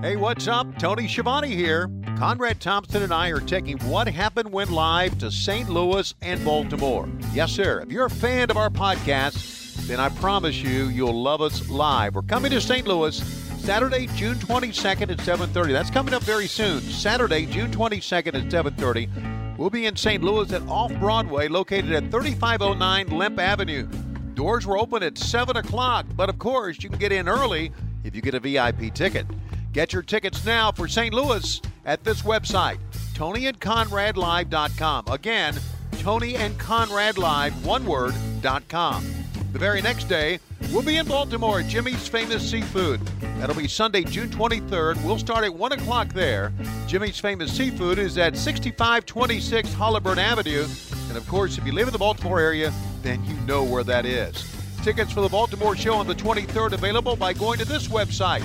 Hey, what's up? Tony Schiavone here. Conrad Thompson and I are taking What Happened When Live to St. Louis and Baltimore. Yes, sir. If you're a fan of our podcast, then I promise you, you'll love us live. We're coming to St. Louis Saturday, June 22nd at 7:30. That's coming up very soon. Saturday, June 22nd at 7:30. We'll be in St. Louis at Off Broadway, located at 3509 Lemp Avenue. Doors will open at 7 o'clock, but of course, you can get in early if you get a VIP ticket. Get your tickets now for St. Louis at this website, TonyandConradLive.com. Again, TonyandConradLive, one word, com. The very next day, we'll be in Baltimore at Jimmy's Famous Seafood. That'll be Sunday, June 23rd. We'll start at 1 o'clock there. Jimmy's Famous Seafood is at 6526 Holabird Avenue. And of course, if you live in the Baltimore area, then you know where that is. Tickets for the Baltimore show on the 23rd available by going to this website,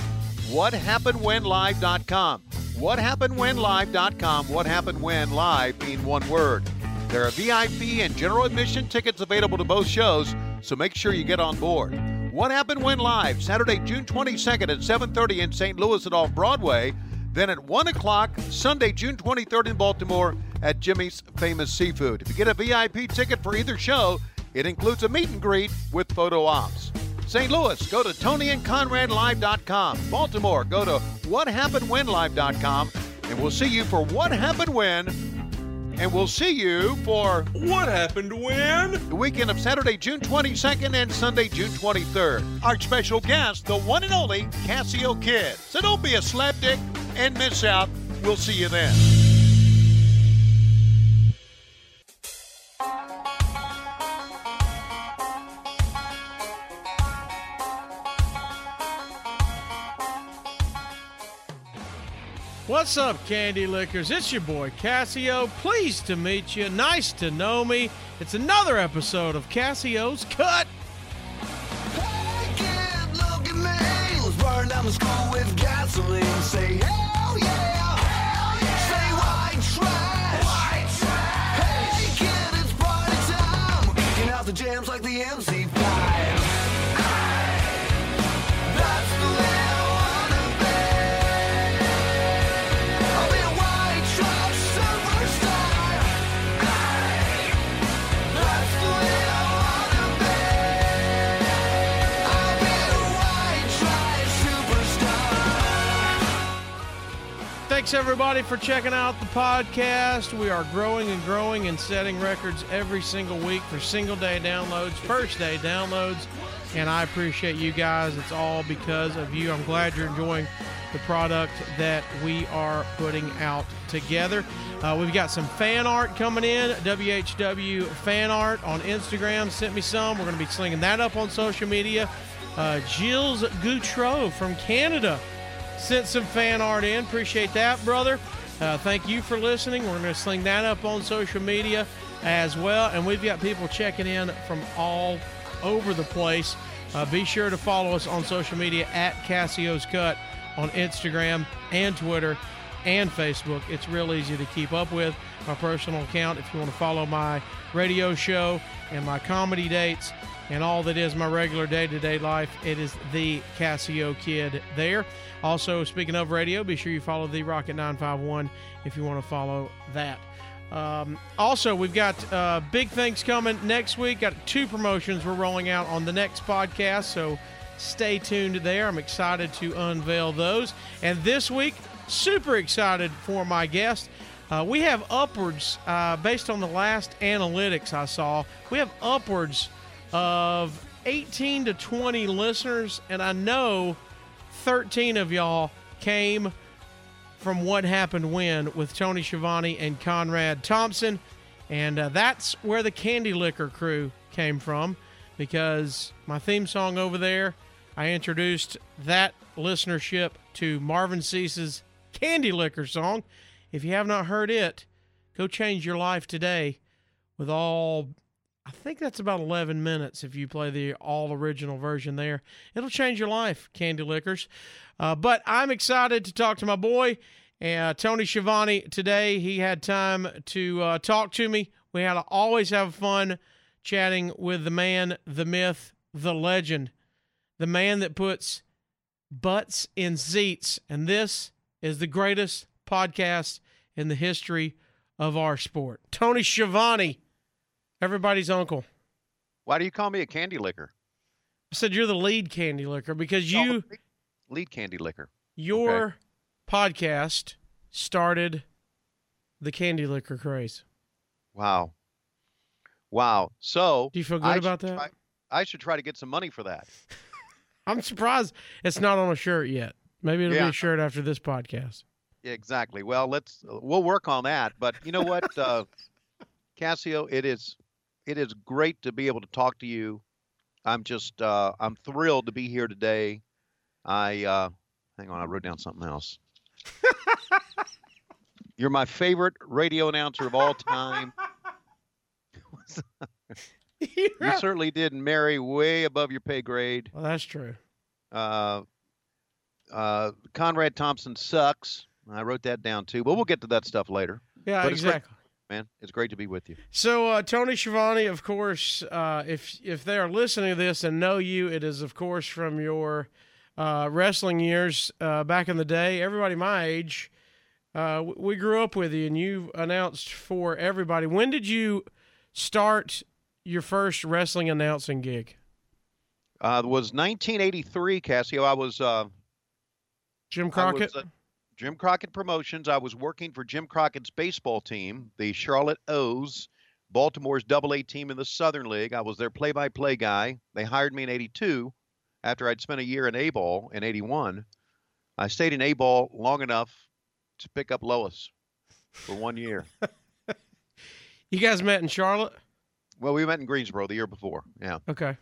whathappenedwhenlive.com. Whathappenedwhenlive.com. What happened when live being one word. There are VIP and general admission tickets available to both shows, so make sure you get on board. What happened when live? Saturday, June 22nd at 7:30 in St. Louis at Off Broadway. Then at 1 o'clock, Sunday, June 23rd in Baltimore at Jimmy's Famous Seafood. If you get a VIP ticket for either show, it includes a meet and greet with photo ops. St. Louis, go to TonyandConradLive.com. Baltimore, go to WhatHappenedWhenLive.com. And we'll see you for What Happened When. And we'll see you for What happened when? the weekend of Saturday, June 22nd and Sunday, June 23rd. Our special guest, the one and only Cassio Kid. So don't be a slapdick and miss out. We'll see you then. What's up, Candy Lickers? It's your boy Cassio. Pleased to meet you. Nice to know me. It's another episode of Cassio's Cut. Hey kid, look at me. Down the school with gasoline. Say hell yeah. Hell yeah. Say white trash. White trash. Hey kid, it's party time. Kicking out the jams like the MC5. Thanks, everybody, for checking out the podcast. We are growing and growing and setting records every single week for single day downloads, first day downloads. And I appreciate you guys. It's all because of you. I'm glad you're enjoying the product that we are putting out together. Uh, we've got some fan art coming in. WHW fan art on Instagram sent me some. We're going to be slinging that up on social media. Uh, Gilles Goutreau from Canada sent some fan art in. Appreciate that, brother. Uh, thank you for listening. We're going to sling that up on social media as well. And we've got people checking in from all over the place. Uh, be sure to follow us on social media at Cassio's Cut on Instagram and Twitter and Facebook. It's real easy to keep up with. My personal account, if you want to follow my radio show and my comedy dates and all that is my regular day to day life, it is the Cassio Kid there. Also, speaking of radio, be sure you follow the Rocket 951 if you want to follow that. Um, also, we've got uh, big things coming next week. Got two promotions we're rolling out on the next podcast, so stay tuned there. I'm excited to unveil those. And this week, super excited for my guest. Uh, we have upwards, uh, based on the last analytics I saw, we have upwards of 18 to 20 listeners, and I know 13 of y'all came from What Happened When with Tony Schiavone and Conrad Thompson. And uh, that's where the Candy Licker crew came from because my theme song over there, I introduced that listenership to Marvin Sease's Candy Licker song. If you have not heard it, go change your life today with all I think that's about 11 minutes if you play the all original version there. It'll change your life, Candy Lickers. Uh, but I'm excited to talk to my boy, uh, Tony Schiavone, today. He had time to uh, talk to me. We had to always have fun chatting with the man, the myth, the legend, the man that puts butts in seats. And this is the greatest podcast in the history of our sport. Tony Schiavone, everybody's uncle. Why do you call me a candy licker? I said you're the lead candy licker because you lead candy licker. your podcast started the candy licker craze. Wow. Wow. So Do you feel good I about that? try- I should try to get some money for that. I'm surprised it's not on a shirt yet. Maybe it'll be a shirt after this podcast. Exactly. Well, let's we'll work on that. But you know what, uh, Cassio, it is it is great to be able to talk to you. I'm just uh, I'm thrilled to be here today. I uh, hang on, I wrote down something else. You're my favorite radio announcer of all time. You certainly did marry way above your pay grade. well, that's true. Uh, uh, Conrad Thompson sucks. I wrote that down too, but we'll get to that stuff later. Yeah, But exactly. Man, it's great to be with you. So uh, Tony Schiavone, of course, uh, if if they are listening to this and know you, it is of course from your uh, wrestling years uh, back in the day. Everybody my age, uh, we grew up with you, and you announced for everybody. When did you start your first wrestling announcing gig? Uh, it was 1983, Cassio. I was uh, Jim I Crockett. was, uh, Jim Crockett Promotions. I was working for Jim Crockett's baseball team, the Charlotte O's, Baltimore's Double A team in the Southern League. I was their play-by-play guy. They hired me in '82 after I'd spent a year in A-ball in '81. I stayed in A-ball long enough to pick up Lois for one year. you guys met in Charlotte. well, we met in Greensboro the year before. Yeah. Okay.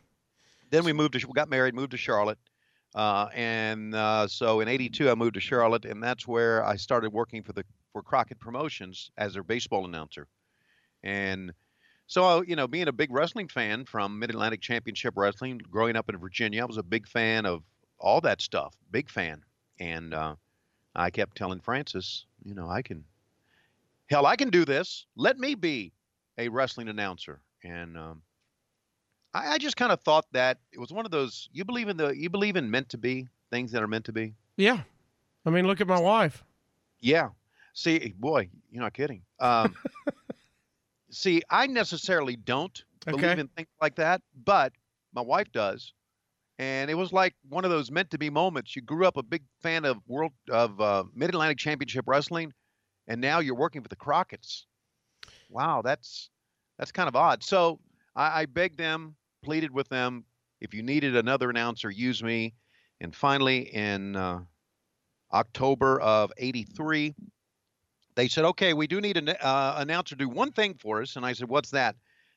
then we moved to we got married moved to charlotte uh, and uh, so in 82 i moved to charlotte and that's where i started working for the for crockett promotions as their baseball announcer. And so you know being a big wrestling fan from mid-atlantic championship wrestling growing up in virginia i was a big fan of all that stuff big fan. And uh, i kept telling francis you know i can hell i can do this. Let me be a wrestling announcer. And um, I, I just kind of thought that it was one of those you believe in the you believe in meant to be things that are meant to be. Yeah. I mean, look at my wife. Yeah. See, boy, you're not kidding. Um, see, I necessarily don't believe Okay. in things like that, but my wife does, and it was like one of those meant to be moments. You grew up a big fan of world of uh, Mid Atlantic Championship Wrestling, and now you're working for the Crockett's. Wow, that's that's kind of odd. So I, I begged them, pleaded with them, if you needed another announcer, use me. And finally, in uh, October of '83, they said, "Okay, we do need an uh, announcer to do one thing for us." And I said, "What's that?"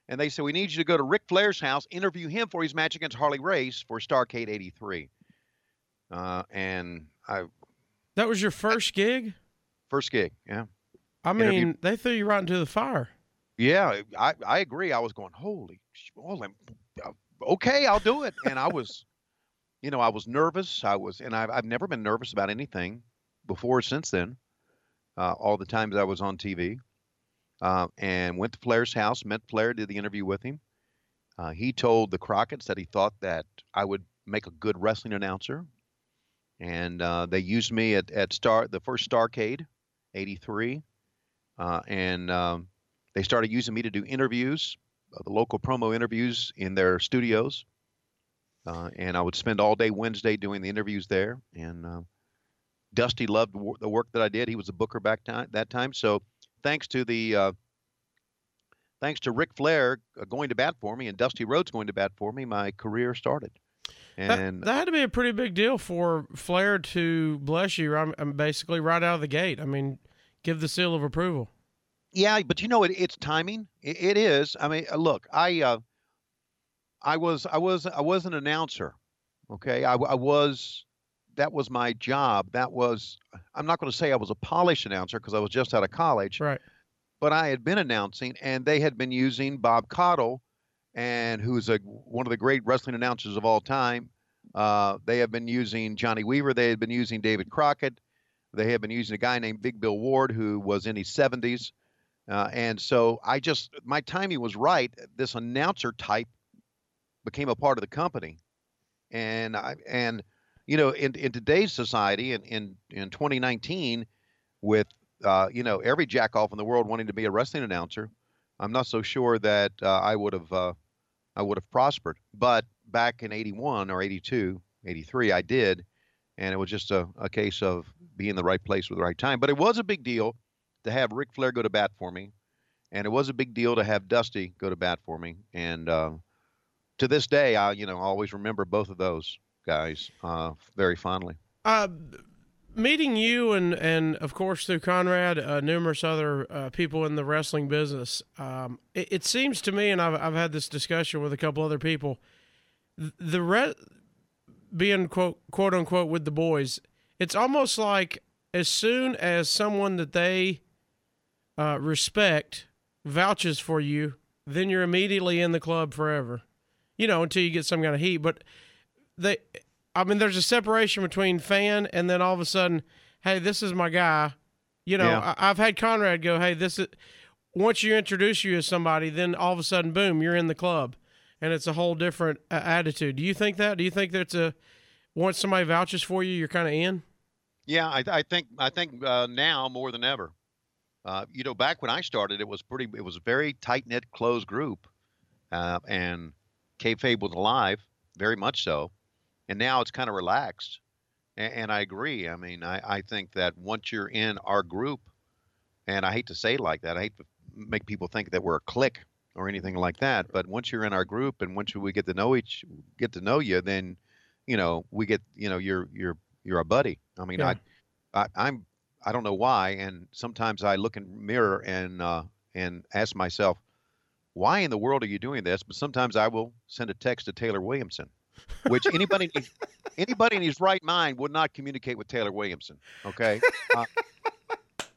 And they said, "We need you to go to Ric Flair's house, interview him for his match against Harley Race for Starcade '83." Uh, and I That was your first gig. first gig, yeah, I Interview- mean, they threw you right into the fire. yeah, I I agree. I was going, "Holy, sh- well, I'm- uh, okay, I'll do it." And I was, you know, I was nervous. I was, and I've I've never been nervous about anything before or since then. Uh, all the times I was on TV, uh, and went to Flair's house, met Flair, did the interview with him. Uh, he told the Crockett's that he thought that I would make a good wrestling announcer, and uh, they used me at at Star the first Starcade, '83, uh, and um, they started using me to do interviews, uh, the local promo interviews in their studios. Uh, and I would spend all day Wednesday doing the interviews there. And uh, Dusty loved the the work that I did. He was a booker back time, that time. So thanks to the uh, thanks to Ric Flair uh, going to bat for me and Dusty Rhodes going to bat for me, my career started. That, And that had to be a pretty big deal for Flair to bless you. I'm, I'm basically right out of the gate. I mean, give the seal of approval. Yeah, but you know it, it's timing. It, it is. I mean, uh, look, I uh, I was I was I was an announcer. Okay, I was that was my job. That was I'm not going to say I was a polished announcer because I was just out of college, Right. but I had been announcing, and they had been using Bob Caudle, and who's a one of the great wrestling announcers of all time. Uh, they have been using Johnny Weaver. They had been using David Crockett. They had been using a guy named Big Bill Ward, who was in his 70s. Uh, and so I just, my timing was right. This announcer type became a part of the company. And I, and you know, in in today's society, in in in 2019, with uh, you know every jack off in the world wanting to be a wrestling announcer, I'm not so sure that uh, I would have uh, I would have prospered. But back in 81 or 82, 83, I did, and it was just a, a case of being in the right place with the right time. But it was a big deal to have Ric Flair go to bat for me, and it was a big deal to have Dusty go to bat for me. And uh, to this day, I you know always remember both of those guys uh, very fondly. Uh, meeting you and and of course through Conrad, uh, numerous other uh, people in the wrestling business. Um, it, it, seems to me, and I've I've had this discussion with a couple other people. The re- being quote quote unquote with the boys, it's almost like as soon as someone that they uh, respect vouches for you, then you're immediately in the club forever. You know, until you get some kind of heat. But they, I mean, there's a separation between fan and then all of a sudden, hey, this is my guy. You know, yeah. I, have had Conrad go, hey, this is. Once you introduce you as somebody, then all of a sudden, boom, you're in the club, and it's a whole different uh, attitude. Do you think that? Do you think that's a once somebody vouches for you, you're kind of in? Yeah, I, I, think I think uh, now more than ever. Uh, you know, back when I started, it was pretty. It was a very tight knit, closed group, uh, and kayfabe was alive, very much so and now it's kind of relaxed. And, and I agree. I mean, I, I think that once you're in our group, and I hate to say it like that, I hate to make people think that we're a clique or anything like that. But once you're in our group and once we get to know each, get to know you, then, you know, we get, you know, you're you're you're a buddy. I mean, yeah. I, I I'm I don't know why, and sometimes I look in mirror and uh, and ask myself, why in the world are you doing this? But sometimes I will send a text to Taylor Williamson which anybody anybody in his right mind would not communicate with Taylor Williamson. Okay, uh,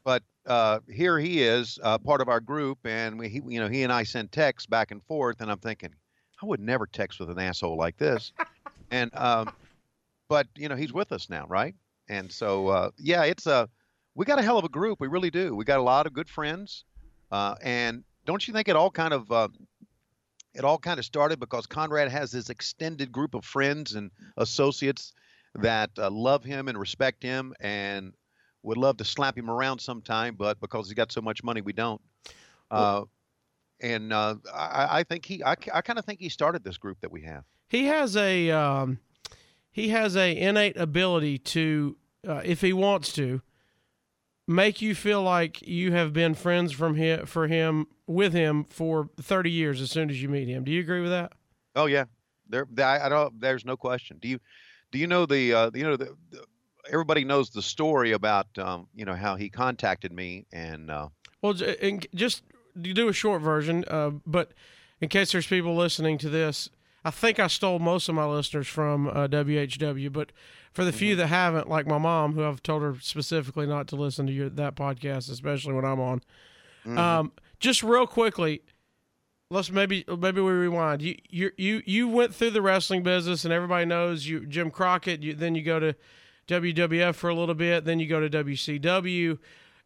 but uh, here he is, uh, part of our group, and we, he, you know, he and I send texts back and forth, and I'm thinking, I would never text with an asshole like this, and um, but you know, he's with us now, right? And so, uh, yeah, it's a we got a hell of a group, we really do. We got a lot of good friends, uh, and don't you think it all kind of uh, it all kind of started because Conrad has this extended group of friends and associates that uh, love him and respect him and would love to slap him around sometime, but because he's got so much money, we don't. Uh, and uh, I, I, think he, I, I kind of think he started this group that we have. He has a, um, he has a innate ability to, uh, if he wants to, make you feel like you have been friends from him for him with him for 30 years as soon as you meet him. Do you agree with that? Oh yeah. There I, I don't there's no question. Do you do you know the uh, you know the, the everybody knows the story about um, you know how he contacted me and uh, well just do a short version uh, but in case there's people listening to this I think I stole most of my listeners from uh, WHW but for the mm-hmm. few that haven't, like my mom, who I've told her specifically not to listen to your, that podcast, especially when I'm on. Mm-hmm. Um, just real quickly, let's maybe maybe we rewind. You you you you went through the wrestling business, and everybody knows you Jim Crockett. You, then you go to WWF for a little bit, then you go to WCW,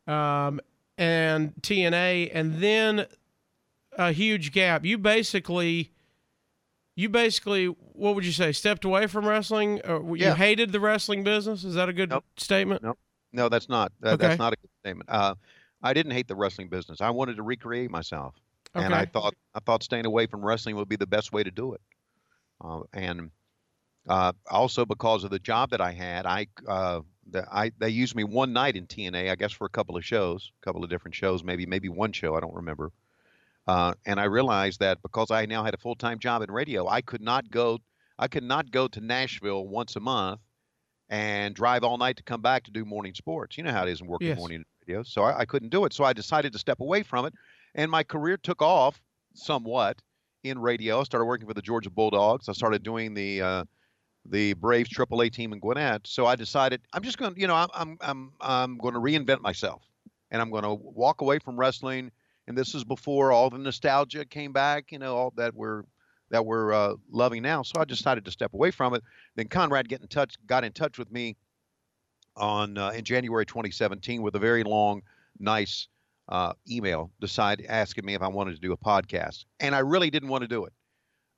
um, and TNA, and then a huge gap. You basically you basically what would you say stepped away from wrestling? Or you hated the wrestling business? Is that a good nope. statement? No no that's not that, okay. that's not a good statement. Uh, i didn't hate the wrestling business. I wanted to recreate myself. Okay. and i thought i thought staying away from wrestling would be the best way to do it. Uh, and uh, also because of the job that i had i uh, the, I they used me one night in TNA, I guess for a couple of shows, a couple of different shows, maybe maybe one show, I don't remember. Uh, and I realized that because I now had a full time job in radio, I could not go. I could not go to Nashville once a month and drive all night to come back to do morning sports. You know how it is in working yes. morning radio. So I, I couldn't do it. So I decided to step away from it, and my career took off somewhat in radio. I started working for the Georgia Bulldogs. I started doing the uh, the Braves AAA team in Gwinnett. So I decided I'm just going to, you know, I'm I'm I'm, I'm going to reinvent myself, and I'm going to walk away from wrestling and this is before all the nostalgia came back, you know, all that we're that we're uh, loving now. So I decided to step away from it. Then Conrad get in touch, got in touch with me on uh, in January 2017 with a very long, nice uh, email, decide asking me if I wanted to do a podcast, and I really didn't want to do it.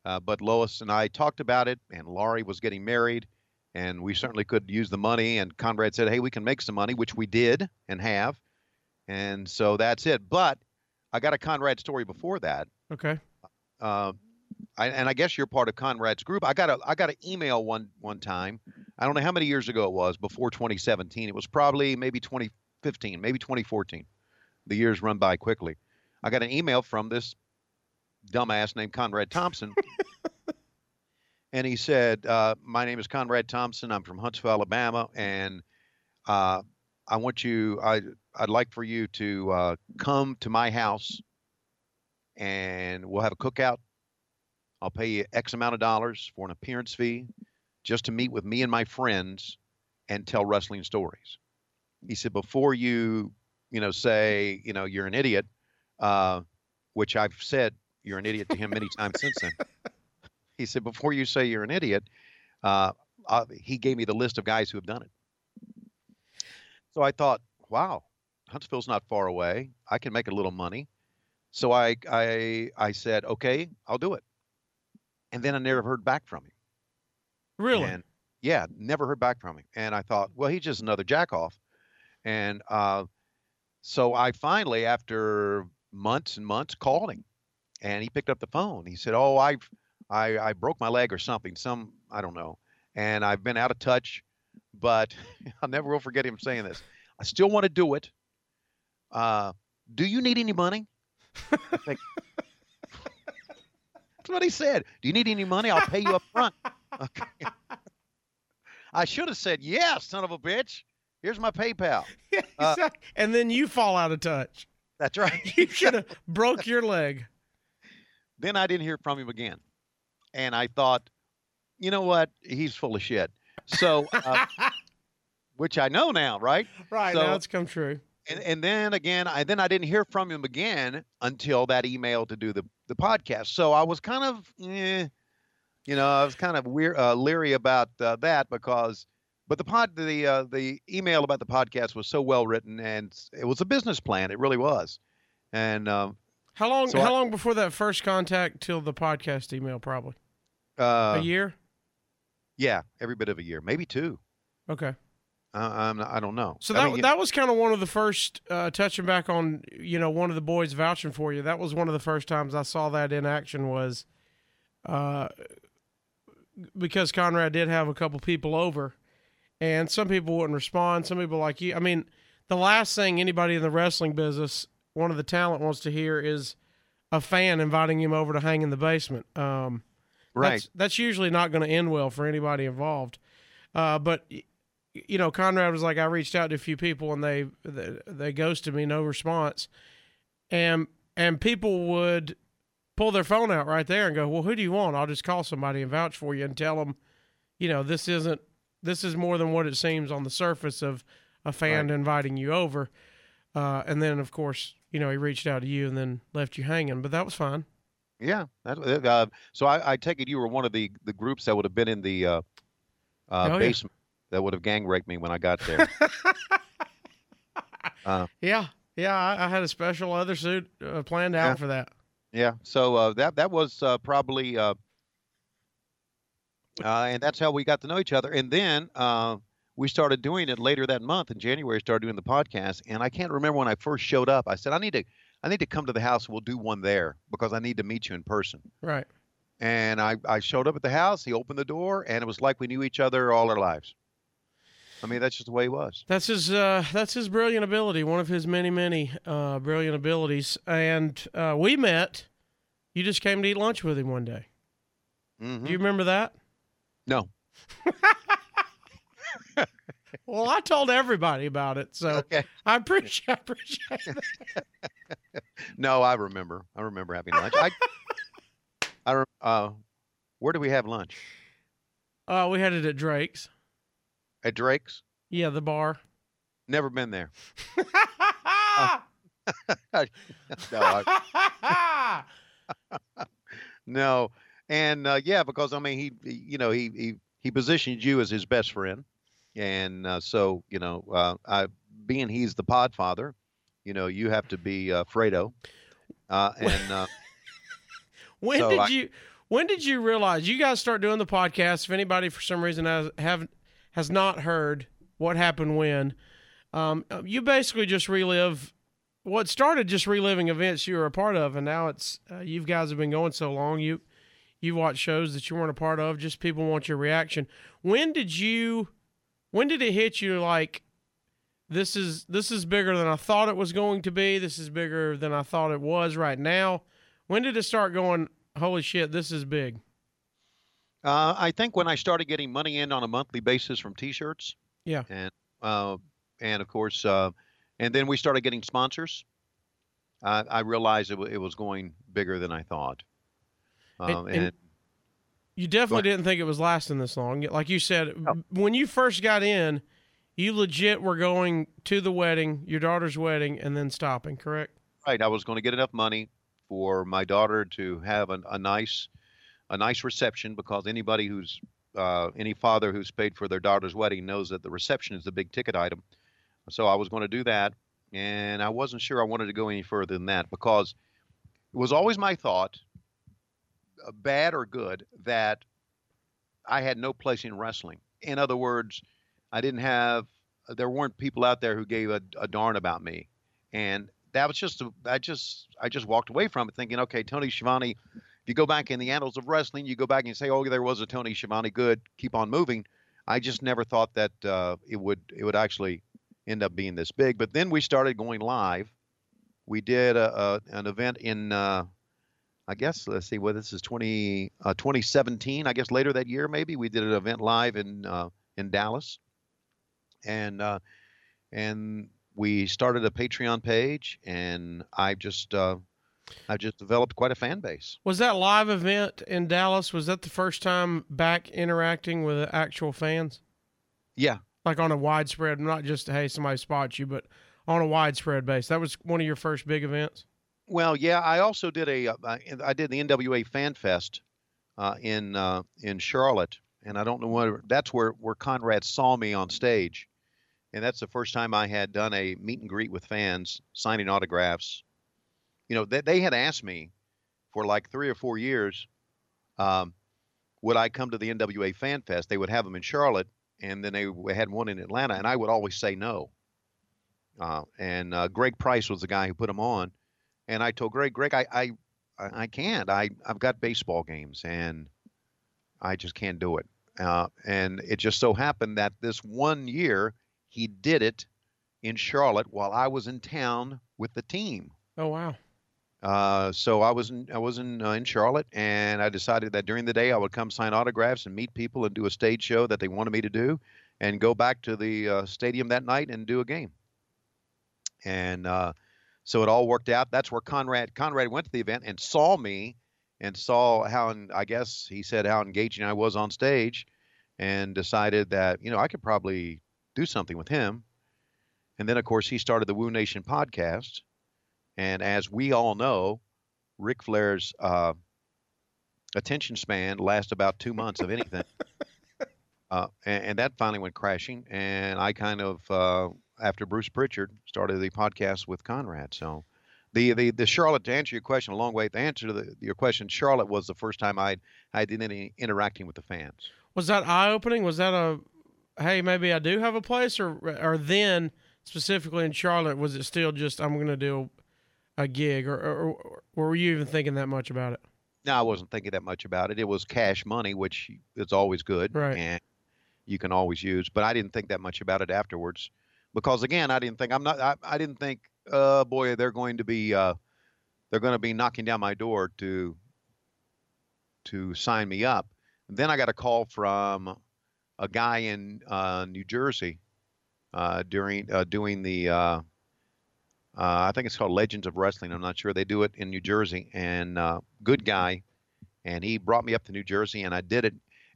Uh, but Lois and I talked about it, and Laurie was getting married, and we certainly could use the money. And Conrad said, "Hey, we can make some money," which we did and have, and so that's it. But I got a Conrad story before that. Okay. Uh, I, and I guess you're part of Conrad's group. I got a I got an email one one time. I don't know how many years ago it was before 2017. It was probably maybe 2015, maybe 2014. The years run by quickly. I got an email from this dumbass named Conrad Thompson. and he said, uh, My name is Conrad Thompson. I'm from Huntsville, Alabama. And uh, I want you, I, I'd like for you to uh, come to my house and we'll have a cookout. I'll pay you X amount of dollars for an appearance fee just to meet with me and my friends and tell wrestling stories. He said, Before you, you know, say, you know, you're an idiot, uh, which I've said you're an idiot to him many times since then. He said, before you say you're an idiot, uh, he gave me the list of guys who have done it. So I thought, wow, Huntsville's not far away. I can make a little money. So I, I, I said, okay, I'll do it. And then I never heard back from him. Really? And yeah, never heard back from him. And I thought, well, he's just another jackoff. And uh, so I finally, after months and months, called him, and he picked up the phone. He said, "Oh, I've I, I broke my leg or something. Some I don't know, and I've been out of touch, but I'll never will forget him saying this. I still want to do it. Uh, do you need any money? Like, That's what he said. Do you need any money? I'll pay you up front. Okay. I should have said yes, son of a bitch. Here's my PayPal. Yeah, Uh, and then you fall out of touch. That's right. You should have broke your leg. then I didn't hear from him again, and I thought, you know what? He's full of shit. So, uh, which I know now, right? Right So- now it's come true. And, and then again, I then I didn't hear from him again until that email to do the the podcast. So I was kind of, eh, you know, I was kind of weird, uh, leery about uh, that because, but the pod, the uh, the email about the podcast was so well written and it was a business plan. It really was, and um, How long? So how I- long before that first contact till the podcast email? Probably uh, a year. Yeah, every bit of a year, maybe two. Okay. Uh, I'm, I don't know. So I that mean, that was kind of one of the first uh, touching back on you know one of the boys vouching for you. That was one of the first times I saw that in action was, uh, because Conrad did have a couple people over, and some people wouldn't respond. Some people like you. I mean, the last thing anybody in the wrestling business, one of the talent wants to hear is a fan inviting him over to hang in the basement. Um, right. that's, that's usually not going to end well for anybody involved. Uh, but you know, Conrad was like, I reached out to a few people and they they, they ghosted me, no response, and and people would pull their phone out right there and go, well, who do you want? I'll just call somebody and vouch for you and tell them, you know, this isn't this is more than what it seems on the surface of a fan inviting you over. Uh, and then, of course, you know, he reached out to you and then left you hanging, but that was fine. Yeah. That, uh, so I, I take it you were one of the, the groups that would have been in the uh, uh, Oh, yeah. basement that would have gang raped me when I got there. uh, Yeah, yeah, I, I had a special other suit uh, planned out Yeah. for that. yeah. So uh, that that was uh, probably, uh, uh, and that's how we got to know each other. And then uh, we started doing it later that month in January. Started doing the podcast, and I can't remember when I first showed up. I said I need to I need to come to the house. We'll do one there because I need to meet you in person. Right. And I, I showed up at the house. He opened the door, and it was like we knew each other all our lives. I mean, that's just the way he was. That's his. Uh, that's his brilliant ability. One of his many, many uh, brilliant abilities. And uh, we met. You just came to eat lunch with him one day. Mhm. Do you remember that? No. Well, I told everybody about it, so Okay. I appreciate. I appreciate that. No, I remember. I remember having lunch. I, I, uh, where do we have lunch? Uh, we had it at Drake's. At Drake's. Yeah, the bar. Never been there. No, I, no. And uh, yeah, because I mean, he, he- you know, he he he positioned you as his best friend, and uh, so you know, uh, I, being he's the Podfather, you know, you have to be uh, Fredo, uh, and uh, When So did I- you when did you realize you guys start doing the podcast? If anybody for some reason has have has not heard what happened when, um, you basically just relive what started just reliving events you were a part of, and now it's uh, you guys have been going so long. You you watch shows that you weren't a part of. Just people want your reaction. When did you? When did it hit you? Like this is this is bigger than I thought it was going to be. This is bigger than I thought it was right now. When did it start going? Holy shit, this is big. Uh, I think when I started getting money in on a monthly basis from T-shirts. Yeah. And uh, and of course, uh, and then we started getting sponsors. Uh, I realized it, w- it was going bigger than I thought. Um, And- and You definitely didn't think it was lasting this long. Like you said, No. when you first got in, you legit were going to the wedding, your daughter's wedding, and then stopping. Correct? right, I was going to get enough money for my daughter to have an, a nice, a nice reception because anybody who's uh, any father who's paid for their daughter's wedding knows that the reception is the big ticket item. So I was going to do that, and I wasn't sure I wanted to go any further than that because it was always my thought, bad or good, that I had no place in wrestling. In other words, I didn't have, there weren't people out there who gave a, a darn about me, and that was just, a, I just, I just walked away from it thinking, okay, Tony Schiavone. If you go back in the annals of wrestling, you go back and say, oh, there was a Tony Schiavone. Good, keep on moving. I just never thought that uh, it would, it would actually end up being this big. But then we started going live. We did a, a, an event in, uh, I guess, let's see, what this is 20, uh, 2017. I guess later that year, maybe we did an event live in uh, in Dallas, and uh, and we started a Patreon page, and I just uh, I just developed quite a fan base. Was that live event in Dallas? Was that the first time back interacting with actual fans? Yeah, Like on a widespread, not just hey somebody spots you, but on a widespread base. That was one of your first big events. Well, yeah, I also did a uh, I did the NWA Fan Fest uh, in uh, in Charlotte, and I don't know whether that's where where Conrad saw me on stage, and that's the first time I had done a meet and greet with fans, signing autographs. You know, they, they had asked me for like three or four years, um, would I come to the NWA Fan Fest? They would have them in Charlotte, and then they had one in Atlanta, and I would always say no. Uh, and uh, Greg Price was the guy who put them on and I told Greg, Greg, I, I, I can't. I, I've got baseball games, and I just can't do it. Uh, and it just so happened that this one year he did it in Charlotte while I was in town with the team. Oh wow. Uh, so I was in, I was in, uh, in Charlotte, and I decided that during the day I would come sign autographs and meet people and do a stage show that they wanted me to do, and go back to the uh, stadium that night and do a game. And uh, so it all worked out. That's where Conrad Conrad went to the event and saw me, and saw how I guess he said how engaging I was on stage, and decided that you know I could probably do something with him. And then of course he started the Woo Nation podcast, and as we all know, Ric Flair's uh, attention span lasts about two months of anything. uh, and, and that finally went crashing. And I kind of, uh, after Bruce Pritchard, started the podcast with Conrad. So the, the, the Charlotte, to answer your question a long way, the answer to the, your question, Charlotte was the first time I I did any interacting with the fans. Was that eye opening? Was that a hey maybe I do have a place, or or then specifically in Charlotte was it still just I'm going to do a gig, or, or, or were you even thinking that much about it? No, I wasn't thinking that much about it. It was cash money, which is always good, Right. and you can always use. But I didn't think that much about it afterwards, because again, I didn't think I'm not. I, I didn't think, uh, boy, they're going to be, uh, they're going to be knocking down my door to, to sign me up. then I got a call from a guy in uh, New Jersey uh, during uh, doing the. Uh, I think it's called Legends of Wrestling. I'm not sure. They do it in New Jersey, and good guy. And he brought me up to New Jersey, and I did it.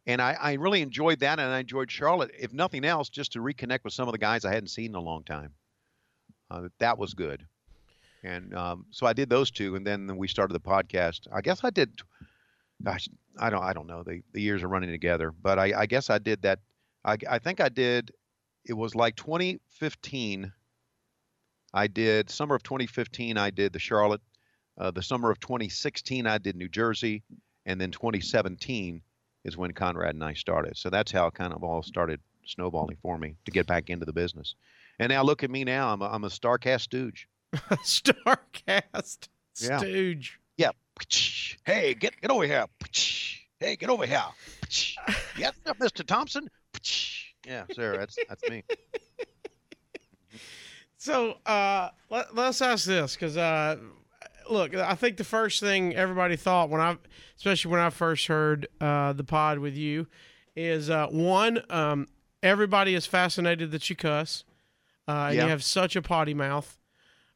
And I, I really enjoyed that, and I enjoyed Charlotte, if nothing else, just to reconnect with some of the guys I hadn't seen in a long time. Uh, that was good. And um, so I did those two, and then we started the podcast. I guess I did. Gosh, I don't, I don't know. The the years are running together, but I, I guess I did that. I, I think I did. It was like 2015. I did summer of 2015. I did the Charlotte. Uh, the summer of 2016, I did New Jersey, and then 2017 is when Conrad and I started. So that's how it kind of all started snowballing for me to get back into the business. And now look at me now. I'm a, I'm a Starcast stooge. Starcast Yeah. stooge. Yeah. Hey, get get over here. Hey, get over here. Yes, Mr. Thompson. Yeah, sir, that's that's me. So uh, let, let's ask this because uh, look, I think the first thing everybody thought when I, especially when I first heard uh, the pod with you, is uh, one, um, everybody is fascinated that you cuss, uh, and Yeah. you have such a potty mouth.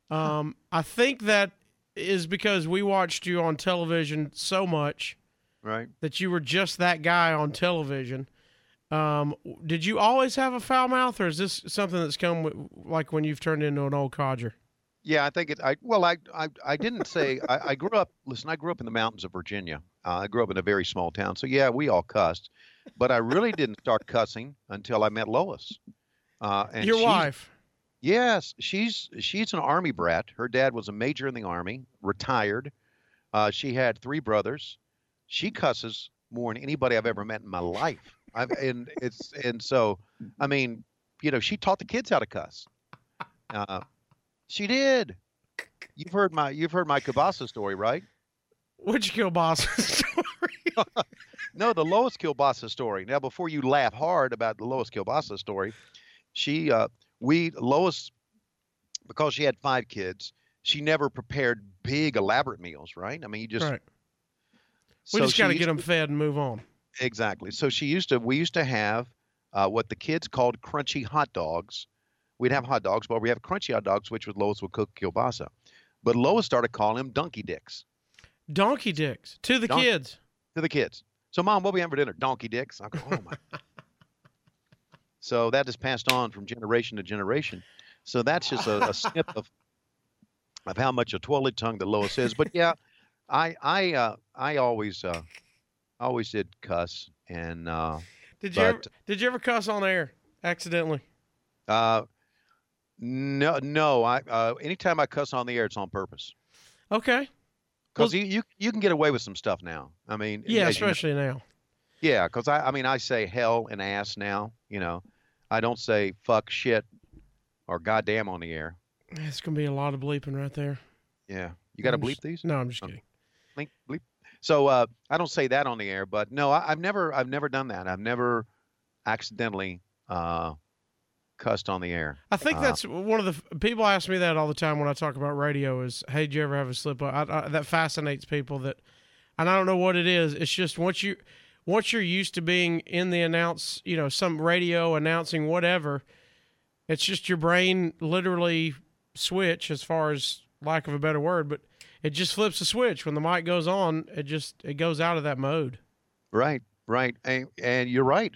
Um, I think that is because we watched you on television so much Right. that you were just that guy on television. Um, did you always have a foul mouth, or is this something that's come with, like when you've turned into an old codger? Yeah, I think it. I well, I I, I didn't say. I, I grew up. Listen, I grew up in the mountains of Virginia. Uh, I grew up in a very small town, so yeah, we all cussed, but I really didn't start cussing until I met Lois. Uh, and Your wife. Yes, she's she's an army brat. Her dad was a major in the army, retired. Uh, she had three brothers. She cusses more than anybody I've ever met in my life. I've, and it's and so, I mean, you know, she taught the kids how to cuss. Uh, she did. You've heard my you've heard my Kabasa story, right? Which kielbasa story? No, the Lois Kielbasa story. Now, before you laugh hard about the Lois Kielbasa story, she, uh, we, Lois, because she had five kids, she never prepared big, elaborate meals, right? I mean, you just, right. We so just got to get them fed and move on. Exactly. So she used to, we used to have uh, what the kids called crunchy hot dogs. We'd have hot dogs, but we have crunchy hot dogs, which was Lois would cook kielbasa. But Lois started calling him donkey dicks Donkey dicks to the Don- kids. to the kids. So, mom, what we having for dinner? Donkey dicks. I go, oh my. so that is passed on from generation to generation. So that's just a, a snip of of how much a twirly tongue that Lois is. But yeah, I I uh, I always uh, always did cuss and uh, Did you ever, did you ever cuss on air accidentally? uh, no no I uh, anytime I cuss on the air, it's on purpose. Okay. Because Well- you, you you can get away with some stuff now. I mean, Yeah, as you know- especially now. Yeah, because I, I mean, I say hell and ass now. You know, I don't say fuck, shit, or goddamn on the air. It's gonna be a lot of bleeping right there. Yeah, you got to bleep just- these. No, I'm just kidding. Bleep, bleep. So uh, I don't say that on the air, but no, I, I've never, I've never done that. I've never accidentally uh, cussed on the air. I think Uh, that's one of the f- people ask me that all the time when I talk about radio. Is hey, do you ever have a slip up? I, I, that fascinates people. That, and I don't know what it is. It's just once you, once you're used to being in the announce, you know, some radio announcing whatever, it's just your brain literally switch as far as lack of a better word, but it just flips a switch when the mic goes on. It just it goes out of that mode. Right, right, and, and you're right.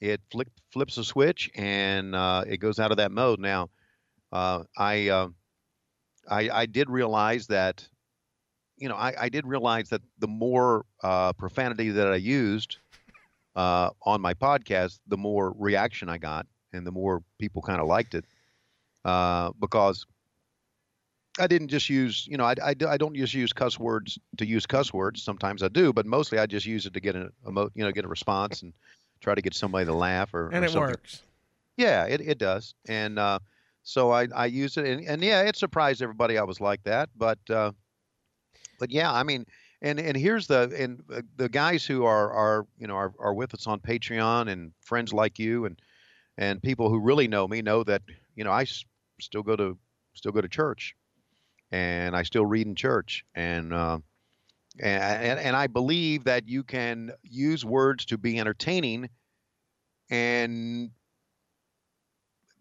It flip, flips a switch and uh, it goes out of that mode. Now, uh, I, uh, I I did realize that, you know, I, I did realize that the more uh, profanity that I used uh, on my podcast, the more reaction I got, and the more people kind of liked it, uh, because I didn't just use, you know, I, I, I don't just use cuss words to use cuss words. Sometimes I do, but mostly I just use it to get a, emo, you know, get a response and try to get somebody to laugh or, And or it something. works. Yeah, it, it does. And uh, so I, I use it, and, and yeah, it surprised everybody I was like that. But uh, but yeah, I mean, and and here's the and uh, the guys who are are you know are, are with us on Patreon and friends like you and and people who really know me know that you know I s- still go to still go to church, and I still read in church, and uh, and and and I believe that you can use words to be entertaining, and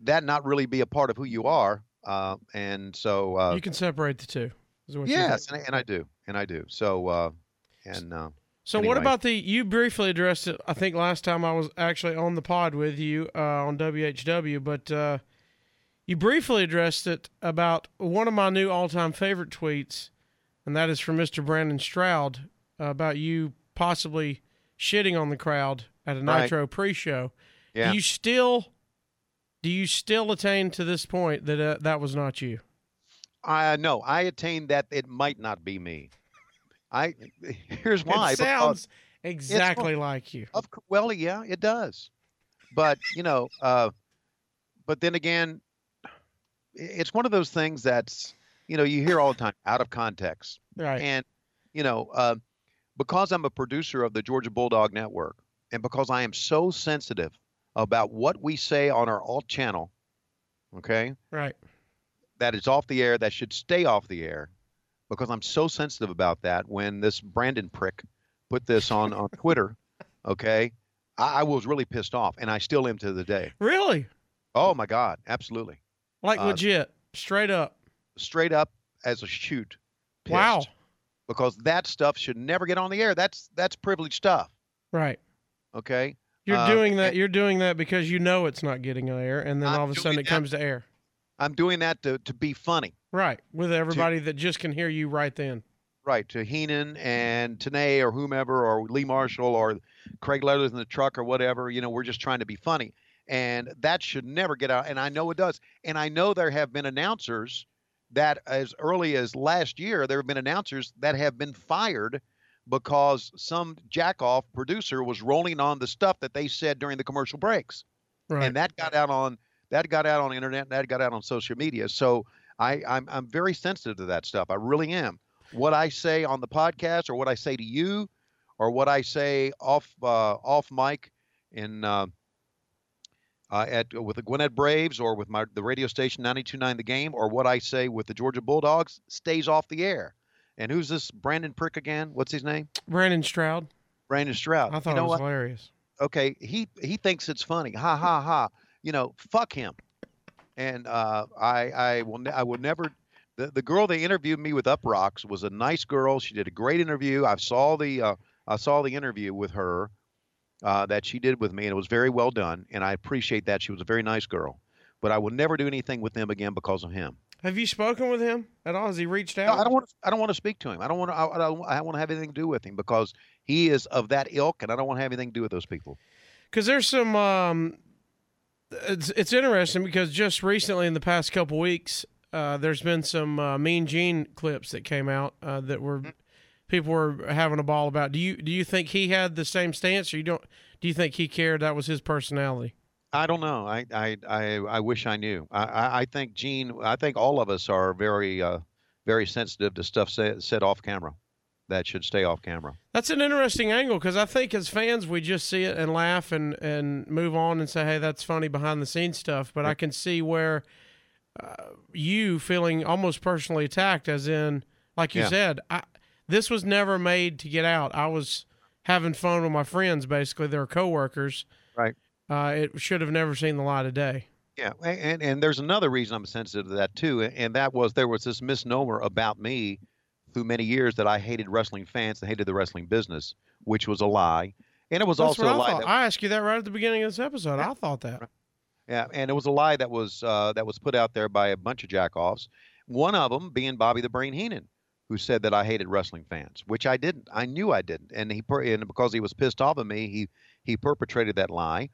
that not really be a part of who you are. Uh, and so, uh, you can separate the two. is what yes, and, I- and I do, and I do. So, uh, and uh, So what about the? You briefly addressed it. I think last time I was actually on the pod with you uh, on WHW, but uh, you briefly addressed it about one of my new all-time favorite tweets, and that is from Mr. Brandon Stroud uh, about you possibly shitting on the crowd at a Right. Nitro pre-show. yeah, Do you still? Do you still attain to this point that uh, that was not you? I know I attained that. It might not be me. I here's why. it sounds exactly like you. Of well, yeah, it does. but you know, uh, but then again, it's one of those things that's you know you hear all the time out of context, Right. and you know, uh, because I'm a producer of the Georgia Bulldog Network, and because I am so sensitive about what we say on our alt channel, okay, right. that it's off the air, that should stay off the air, because I'm so sensitive about that. When this Brandon prick put this on on Twitter, okay, I, I was really pissed off, and I still am to the day. Really? Oh my God, absolutely, Like Uh, legit, straight up. Straight up as a shoot. Wow. Because that stuff should never get on the air. That's that's privileged stuff. Right. Okay. You're Uh, doing that. You're doing that because you know it's not getting on air, and then I'm all of a sudden it that- comes to air. I'm doing that to to be funny. Right. With everybody that just can hear you right then. Right, to Heenan and Tenay or whomever or Lee Marshall or Craig Leathers in the truck or whatever, you know, we're just trying to be funny. And that should never get out. And I know it does. And I know there have been announcers that as early as last year, there have been announcers that have been fired because some jackoff producer was rolling on the stuff that they said during the commercial breaks. Right. and that got out on that got out on the internet and that got out on social media. So I, I'm, I'm very sensitive to that stuff. I really am. What i say on the podcast or what i say to you or what i say off uh, off mic in uh, uh, at with the Gwinnett Braves or with my the radio station 92.9 The Game or what I say with the Georgia Bulldogs stays off the air. And who's this Brandon Prick again? What's his name? Brandon Stroud. Brandon Stroud. I thought you know it was what? hilarious. okay, he he thinks it's funny. Ha ha ha. You know, fuck him. And uh, I I will ne- I will never. The, the girl that interviewed me with Uproxx was a nice girl. She did a great interview. I saw the uh, I saw the interview with her uh, that she did with me, and it was very well done. And I appreciate that. She was a very nice girl. But I will never do anything with them again because of him. Have you spoken with him at all? Has he reached No, out? I don't want. To, I don't want to speak to him. I don't want to. I, I don't. I want to have anything to do with him because he is of that ilk, and I don't want to have anything to do with those people. because there's some um it's, it's interesting because just recently in the past couple weeks uh, there's been some uh, mean gene clips that came out uh, that were people were having a ball about do you do you think he had the same stance or you don't do you think he cared that was his personality I don't know. I I I, I wish I knew. I, I I think Gene. I think all of us are very uh, very sensitive to stuff said, said off camera. That should stay off camera. that's an interesting angle because i think as fans we just see it and laugh and and move on and say hey that's funny behind the scenes stuff but i can see where uh, you feeling almost personally attacked as in like you Yeah. said I, this was never made to get out i was having fun with my friends basically they're coworkers Right. uh, it should have never seen the light of day Yeah, and and there's another reason I'm sensitive to that too, and that was there was this misnomer about me through many years that I hated wrestling fans and hated the wrestling business, which was a lie, and it was that's also a I lie. That, I asked you that right at the beginning of this episode. I thought that. Yeah, and it was a lie that was uh, that was put out there by a bunch of jackoffs. One of them being Bobby the Brain Heenan, who said that I hated wrestling fans, which I didn't. I knew I didn't, and he and because he was pissed off at me, he he perpetrated that lie,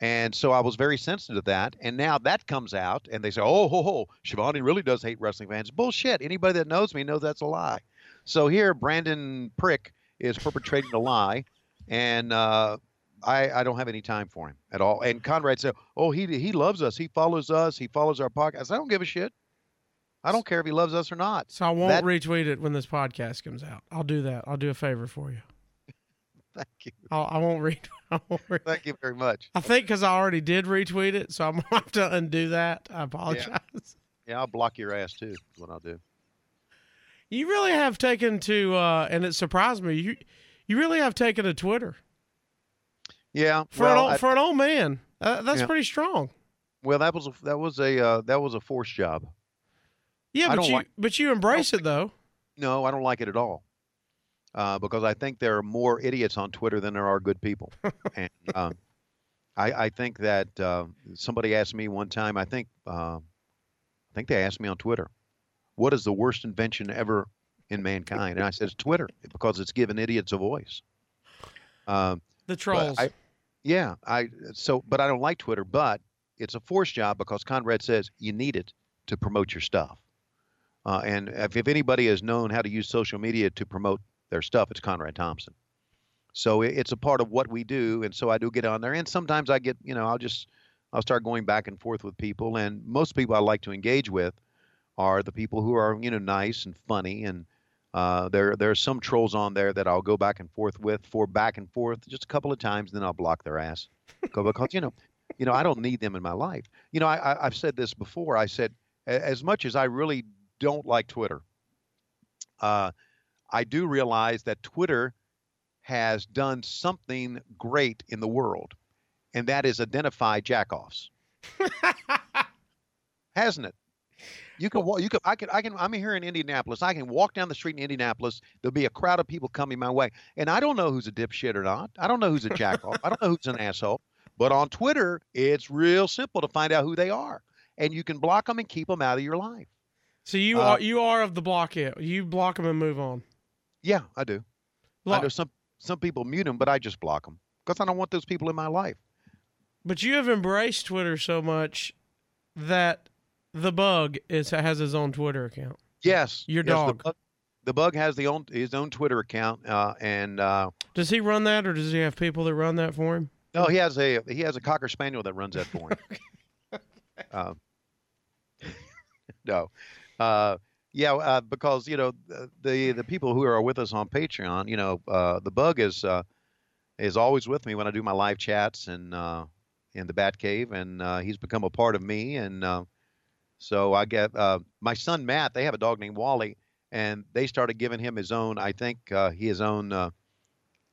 and so I was very sensitive to that. And now that comes out, and they say, "Oh, ho, ho, Schiavone really does hate wrestling fans." Bullshit. Anybody that knows me knows that's a lie. So here, Brandon Prick is perpetrating a lie, and uh, I, I don't have any time for him at all. And Conrad said, "Oh, he he loves us. He follows us. He follows our podcast." I don't give a shit. I don't care if he loves us or not. So I won't That- retweet it when this podcast comes out. I'll do that. I'll do a favor for you. Thank you. I'll, I read. I won't read. Thank you very much. I think because I already did retweet it, so I'm gonna have to undo that. I apologize. Yeah, I'll block your ass too. Is what I'll do. You really have taken to, uh, and it surprised me. You, you really have taken to Twitter Yeah. for an old, I- for an old man. Uh, that's Yeah. pretty strong. well, that was a, that was a uh, that was a forced job. Yeah, I but you like- but you embrace it though. No, I don't like it at all. Uh, because I think there are more idiots on Twitter than there are good people. and um, I, I think that uh, somebody asked me one time. I think uh, I think they asked me on Twitter, "What is the worst invention ever in mankind?" And I said, "It's Twitter because it's given idiots a voice." Um, The trolls. I- yeah, I so, but I don't like Twitter. But it's a forced job because Conrad says you need it to promote your stuff. Uh, and if, if anybody has known how to use social media to promote their stuff, it's Conrad Thompson. So it, it's a part of what we do, and so I do get on there. And sometimes I get, you know, I'll just I'll start going back and forth with people, and most people I like to engage with are the people who are, you know, nice and funny, and uh, there there are some trolls on there that I'll go back and forth with for back and forth just a couple of times, then I'll block their ass because you know, you know, I don't need them in my life. You know, I, I I've said this before. I said as much as I really don't like Twitter, uh, I do realize that Twitter has done something great in the world, and that is identify jackoffs. Hasn't it? You can walk. You can. I can. I can. I'm here in Indianapolis. I can walk down the street in Indianapolis. There'll be a crowd of people coming my way, and I don't know who's a dipshit or not. I don't know who's a jackoff. I don't know who's an asshole. But on Twitter, it's real simple to find out who they are, and you can block them and keep them out of your life. So you Uh, are you are of the block it. You block them and move on. Yeah, I do. I know some some people mute them, but I just block them because I don't want those people in my life. But you have embraced Twitter so much that the bug is has his own Twitter account. Yes, Your yes, dog. The bug, the bug has the own his own Twitter account, uh, and uh, Does he run that, or does he have people that run that for him? no, he has a he has a cocker spaniel that runs that for him. uh, no, uh, yeah, uh, because you know the the people who are with us on Patreon, you know, uh, the bug is uh, is always with me when I do my live chats and uh, in the Bat Cave, and uh, he's become a part of me, and uh, so I get my son Matt. They have a dog named Wally, and they started giving him his own. I think his own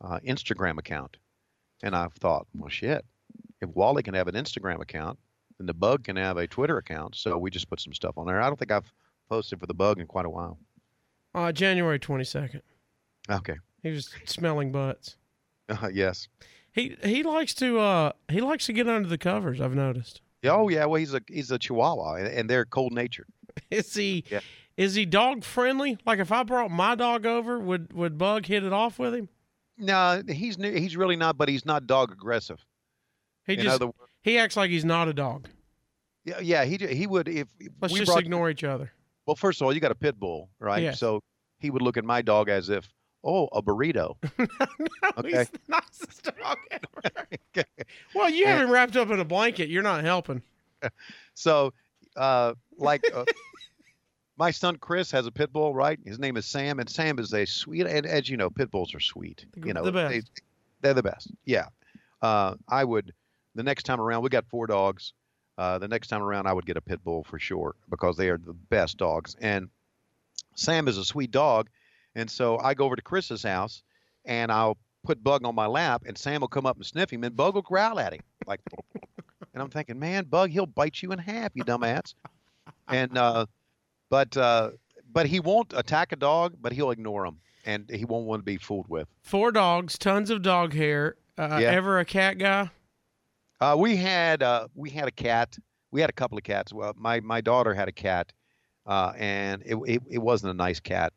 Instagram account, and I thought, well, shit, if Wally can have an Instagram account, then the bug can have a Twitter account. So we just put some stuff on there. I don't think I've posted for the bug in quite a while. Uh, January twenty second. Okay. He was smelling butts. Uh, yes. He he likes to uh he likes to get under the covers. I've noticed. Oh yeah. Well, he's a he's a Chihuahua, and, and they're cold natured. Is he Yeah. is he dog friendly? Like if I brought my dog over, would would Bug hit it off with him? No, he's ne- he's really not, but he's not dog aggressive. He In just other he acts like he's not a dog. Yeah, yeah. He he would if if Let's we just brought. ignore each other. Well, first of all, you got a pit bull, right? Yes. So he would look at my dog as if, oh, a burrito. no, Okay. he's the nicest dog ever. well, you have him wrapped up in a blanket. You're not helping. So, uh, like, uh, my son Chris has a pit bull, right? His name is Sam, and Sam is a sweet. And as you know, pit bulls are sweet. You know, the best. They, they're the best. Yeah. Uh, I would the next time around. We got four dogs. Uh, the next time around, I would get a pit bull for sure because they are the best dogs. And Sam is a sweet dog, and so I go over to Chris's house, and I'll put Bug on my lap, and Sam will come up and sniff him, and Bug will growl at him like. And I'm thinking, man, Bug, he'll bite you in half, you dumbass. And uh, but uh, but he won't attack a dog, but he'll ignore him, and he won't want to be fooled with. Four dogs, tons of dog hair. Uh, Yeah. Ever a cat guy? Uh, we had uh, we had a cat. We had a couple of cats. Well, my my daughter had a cat, uh, and it, it it wasn't a nice cat.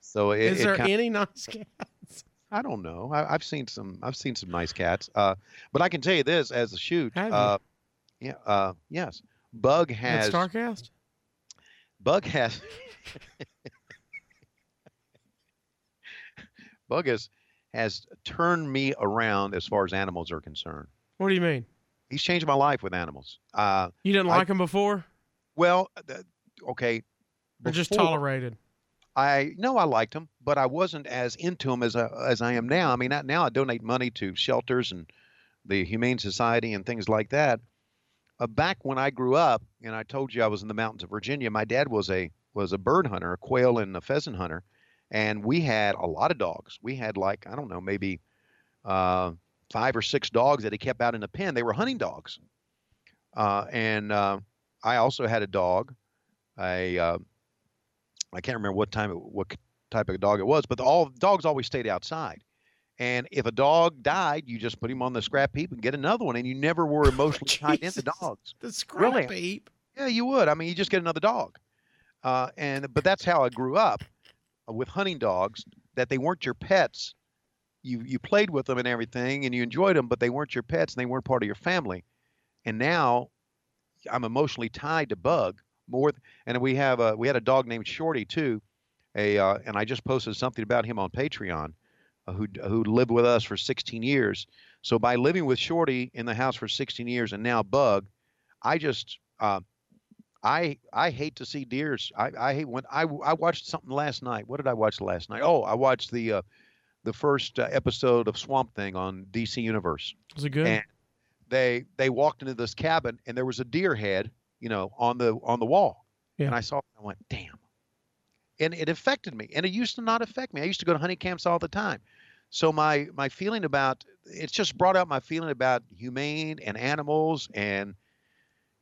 So it, Is there kind- any nice cats? I don't know. I, I've seen some. I've seen some nice cats. Uh, but I can tell you this as a shoot. Have you? Uh, yeah. Uh, yes. Bug has. Starrcast? Bug has. Bug has has turned me around as far as animals are concerned. What do you mean? He's changed my life with animals. Uh, You didn't I- like him before, well, th- okay. or just tolerated? I no, I liked him, but I wasn't as into him as I, as I am now. I mean, I- now I donate money to shelters and the Humane Society and things like that. Uh, back when I grew up, and I told you I was in the mountains of Virginia, my dad was a was a bird hunter, a quail and a pheasant hunter, and we had a lot of dogs. We had like I don't know, maybe uh, five or six dogs that he kept out in the pen. They were hunting dogs, uh, and uh, I also had a dog, a uh, I can't remember what time, it, what type of dog it was, but the, all dogs always stayed outside. And if a dog died, you just put him on the scrap heap and get another one, and you never were emotionally tied into dogs. The scrap Really? heap. Yeah, you would. I mean, you just get another dog. Uh, and but that's how I grew up uh, with hunting dogs. That they weren't your pets. You you played with them and everything, and you enjoyed them, but they weren't your pets, and they weren't part of your family. And now, I'm emotionally tied to Bug more. th- And we have a we had a dog named Shorty too, a uh, and I just posted something about him on Patreon. who who lived with us for 16 years. So by living with Shorty in the house for 16 years and now Bug, I just uh, I I hate to see deers. I, I hate when I I watched something last night. What did I watch last night? Oh, I watched the uh, the first uh, episode of Swamp Thing on DC Universe. Was it good? And they they walked into this cabin and there was a deer head, you know, on the on the wall. Yeah. And I saw it, and I went, damn. And it affected me. And it used to not affect me. I used to go to honey camps all the time. So my my feeling about it's just brought out my feeling about humane and animals and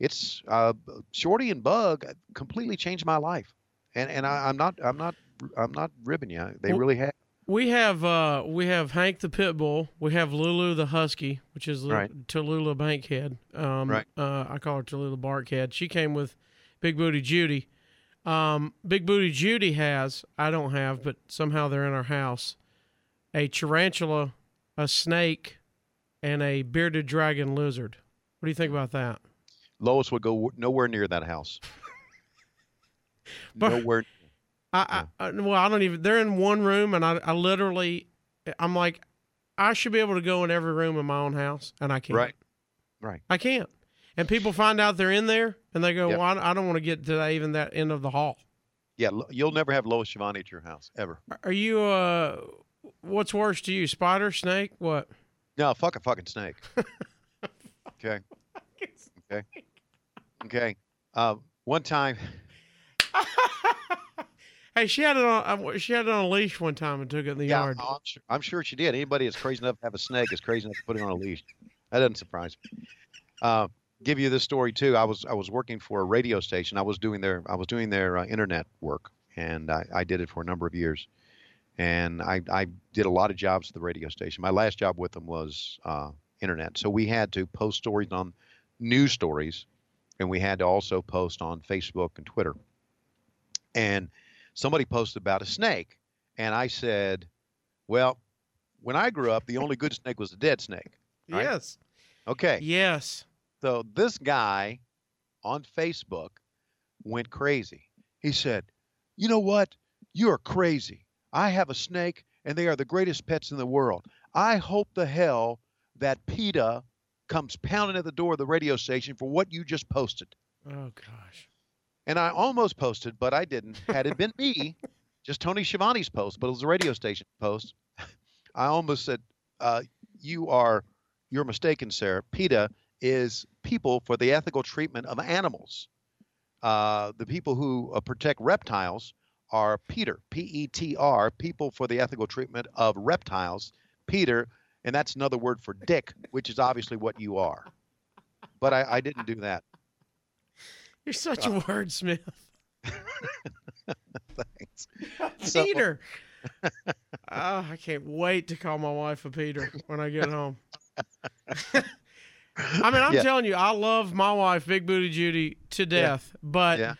it's uh, Shorty and Bug completely changed my life. And and I, I'm not I'm not I'm not ribbing you. They Well, really have. We have uh we have Hank the pit bull. We have Lulu the husky, which is Right. Tallulah Bankhead. Um, Right. Uh, I call her Tallulah Barkhead. She came with Big Booty Judy. Um, Big Booty Judy has I don't have, but somehow they're in our house. A tarantula, a snake, and a bearded dragon lizard. What do you think about that? Lois would go nowhere near that house. Nowhere. I, I, well, I don't even. They're in one room, and I, I literally, I'm like, I should be able to go in every room in my own house, and I can't. Right. Right. I can't. And people find out they're in there, and they go, Yep. "Well, I, I don't want to get to that, even that end of the hall." Yeah, you'll never have Lois Schiavone at your house ever. Are you? uh What's worse to you, spider, snake? What? No, fuck a fucking snake. okay. Okay. Okay. Uh, one time, Hey, she had it on. uh, She had it on a leash one time and took it in the yeah, yard. I'm sure, I'm sure she did. Anybody that's crazy enough to have a snake is crazy enough to put it on a leash. That doesn't surprise me. Uh, give you this story too. I was I was working for a radio station. I was doing their I was doing their uh, internet work, and I, I did it for a number of years. And I I did a lot of jobs at the radio station. My last job with them was uh, internet, so we had to post stories on news stories, and we had to also post on Facebook and Twitter. And somebody posted about a snake, and I said, "Well, when I grew up, the only good snake was a dead snake." right? Yes. Okay. Yes. So this guy on Facebook went crazy. He said, You know what? You're crazy. I have a snake and they are the greatest pets in the world. I hope the hell that PETA comes pounding at the door of the radio station for what you just posted. Oh gosh. And I almost posted, but I didn't. Had it been me, just Tony Schiavone's post, but it was a radio station post, I almost said, uh, "You are, you're mistaken, sir. PETA is people for the ethical treatment of animals. Uh, the people who uh, protect reptiles are Peter, P-E-T-R, people for the ethical treatment of reptiles. Peter, and that's another word for dick, which is obviously what you are. But I, I didn't do that. You're such a wordsmith. Thanks. So- Peter. oh, I can't wait to call my wife a Peter when I get home. I mean, I'm Yeah. telling you, I love my wife, Big Booty Judy, to death. But Yeah.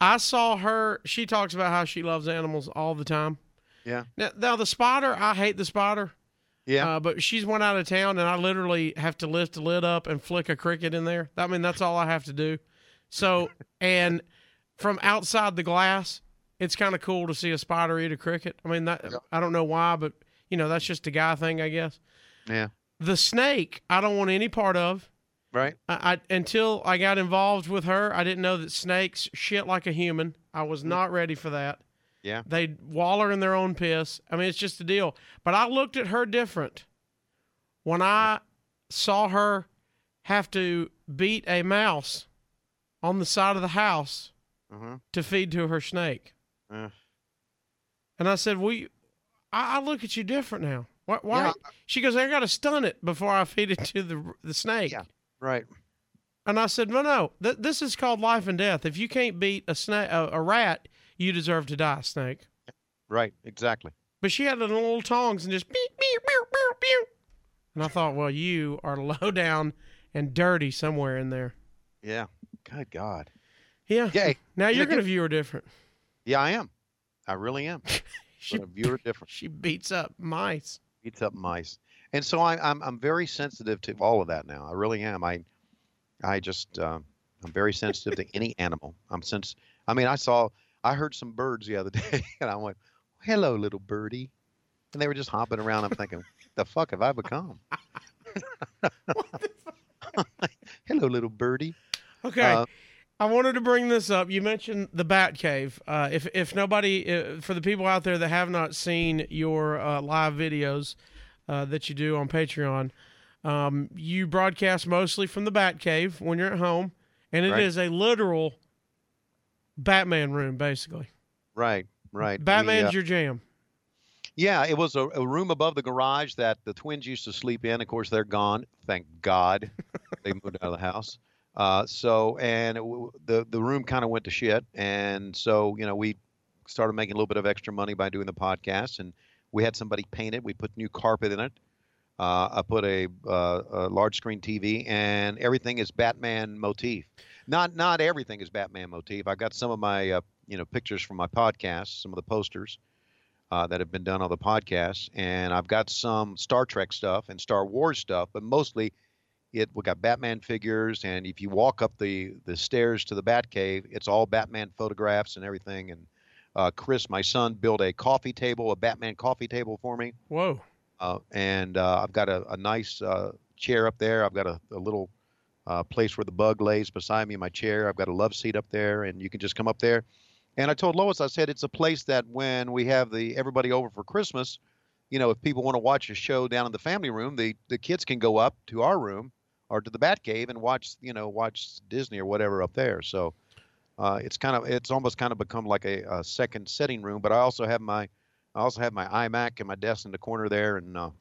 I saw her. She talks about how she loves animals all the time. Yeah. Now, now the spider, I hate the spider. Yeah. Uh, but she's went out of town, and I literally have to lift the lid up and flick a cricket in there. I mean, that's all I have to do. So, and from outside the glass, it's kind of cool to see a spider eat a cricket. I mean, that I don't know why, but you know, that's just a guy thing, I guess. yeah. The snake, I don't want any part of. Right. I, I until I got involved with her, I didn't know that snakes shit like a human. I was mm. not ready for that. Yeah. They waller in their own piss. I mean, it's just a deal. But I looked at her different when I saw her have to beat a mouse on the side of the house Uh-huh. to feed to her snake. Uh, And I said, "We, I, I look at you different now. Why? why? Yeah. She goes, "I got to stun it before I feed it to the the snake." Yeah. right. And I said, "No, no. Th- this is called life and death. If you can't beat a snake, a, a rat, you deserve to die, snake." Right. Exactly. But she had the little tongs and just beep, beep, beep, beep, beep. And I thought, well, you are low down and dirty somewhere in there. Yeah. Good God. Yeah. Yay. Now You you're going to view her different. Yeah, I am. I really am. She, But a viewer different. she beats up mice. Eats up mice. And so I, I'm I'm very sensitive to all of that now. I really am. I I just um, I'm very sensitive to any animal. I'm since I mean, I saw I heard some birds the other day, and I went, "Hello, little birdie." and they were just hopping around. I'm thinking, the fuck have I become? Hello, little birdie. Okay. Uh, I wanted to bring this up. You mentioned the Bat Cave. Uh, if if nobody, uh, for the people out there that have not seen your uh, live videos uh, that you do on Patreon, um, you broadcast mostly from the Bat Cave when you're at home, and it is Right. a literal Batman room, basically. Right, right. Batman's uh, your jam. Yeah, it was a, a room above the garage that the twins used to sleep in. Of course, they're gone. Thank God, they moved out of the house. Uh, so, and the the room kind of went to shit, and so you know we started making a little bit of extra money by doing the podcast, and we had somebody paint it. We put new carpet in it. Uh, I put a, uh, a large screen TV, and everything is Batman motif. Not not everything is Batman motif. I got some of my uh, you know pictures from my podcast, some of the posters uh, that have been done on the podcast, and I've got some Star Trek stuff and Star Wars stuff, but mostly it we got Batman figures, and if you walk up the the stairs to the Batcave, it's all Batman photographs and everything. And uh, Chris, my son, built a coffee table, a Batman coffee table for me, Whoa. uh, and uh, I've got a, a nice uh, chair up there. I've got a, a little uh, place where the bug lays beside me in my chair. I've got a love seat up there, and you can just come up there. And I told Lois, I said it's a place that when we have the everybody over for Christmas, you know, if people want to watch a show down in the family room, the the kids can go up to our room or to the Batcave and watch, you know, watch Disney or whatever up there. So uh, it's kind of it's almost kind of become like a, a second sitting room. But I also have my I also have my iMac and my desk in the corner there, and uh, and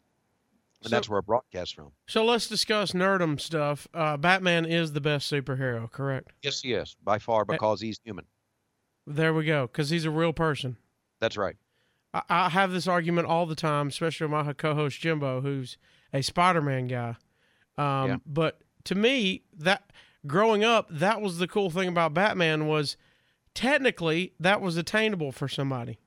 So- that's where I broadcast from. So let's discuss nerdum stuff. Uh, Batman is the best superhero, correct? Yes, yes, by far because he's human. There we go, because he's a real person. That's right. I, I have this argument all the time, especially with my co-host Jimbo, who's a Spider-Man guy. Um, Yeah. But to me, that growing up, that was the cool thing about Batman was technically that was attainable for somebody.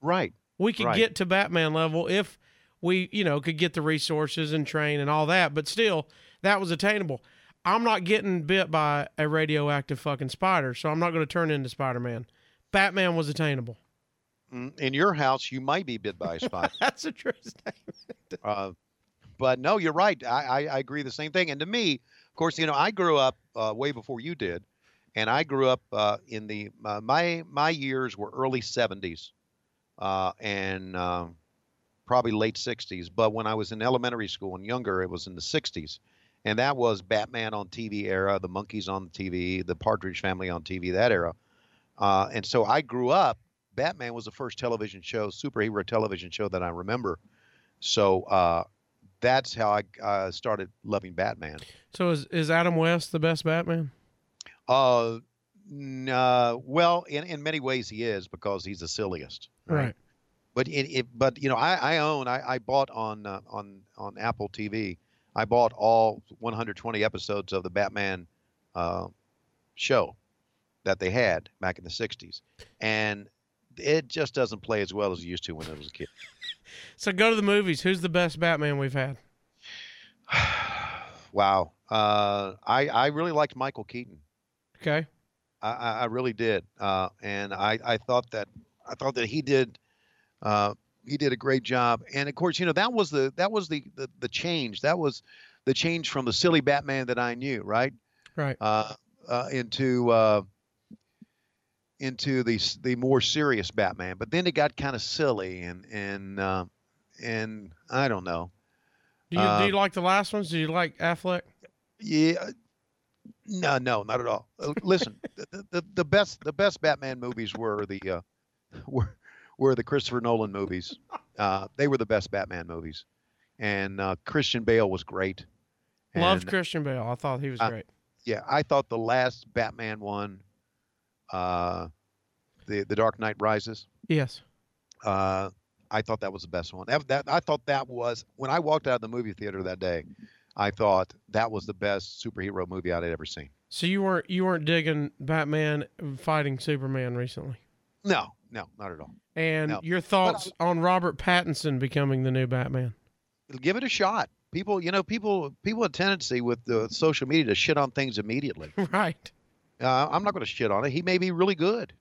Right. We could Right. get to Batman level if we, you know, could get the resources and train and all that. But still, that was attainable. I'm not getting bit by a radioactive fucking spider, so I'm not going to turn into Spider-Man. Batman was attainable. Mm, In your house, you might be bit by a spider. That's a true statement. uh, but no, you're right. I, I, I agree the same thing. And to me, of course, you know, I grew up uh, way before you did, and I grew up uh, in the uh, my my years were early '70s, uh, and uh, probably late '60s. But when I was in elementary school and younger, it was in the '60s, and that was Batman on TV era, the Monkees on TV, the Partridge Family on TV, that era. Uh, and so I grew up. Batman was the first television show, superhero television show that I remember. So uh, that's how I uh, started loving Batman. So is is Adam West the best Batman? Uh, uh, well, in, in many ways he is because he's the silliest. Right. But it, it but you know I, I own I, I bought on uh, on on Apple TV. I bought all 120 episodes of the Batman uh, show that they had back in the 60s, and it just doesn't play as well as it used to when I was a kid. So go to the movies. Who's the best Batman we've had? wow. Uh, I I really liked Michael Keaton. Okay. I, I really did, uh, and I, I thought that I thought that he did uh, he did a great job. And of course, you know that was the that was the, the the change. That was the change from the silly Batman that I knew, right? Right. Uh, uh, into uh, into the the more serious Batman. But then it got kind of silly, and and uh, and I don't know. Do you do Uh, you like the last ones? Do you like Affleck? Yeah. No, no, not at all. Uh, Listen, the, the the best the best Batman movies were the uh, were were the Christopher Nolan movies. Uh, they were the best Batman movies, and uh, Christian Bale was great. Loved Christian Bale. I thought he was uh, great. Yeah, I thought the last Batman one, uh, the the Dark Knight Rises. Yes. Uh, I thought that was the best one. That, that I thought that was when I walked out of the movie theater that day. I thought that was the best superhero movie I'd ever seen. So you weren't you weren't digging Batman fighting Superman recently. No, no, not at all. And No. your thoughts on Robert Pattinson becoming the new Batman? Give it a shot. People, you know, people, people have a tendency with the social media to shit on things immediately. right. Uh, I'm not going to shit on it. He may be really good.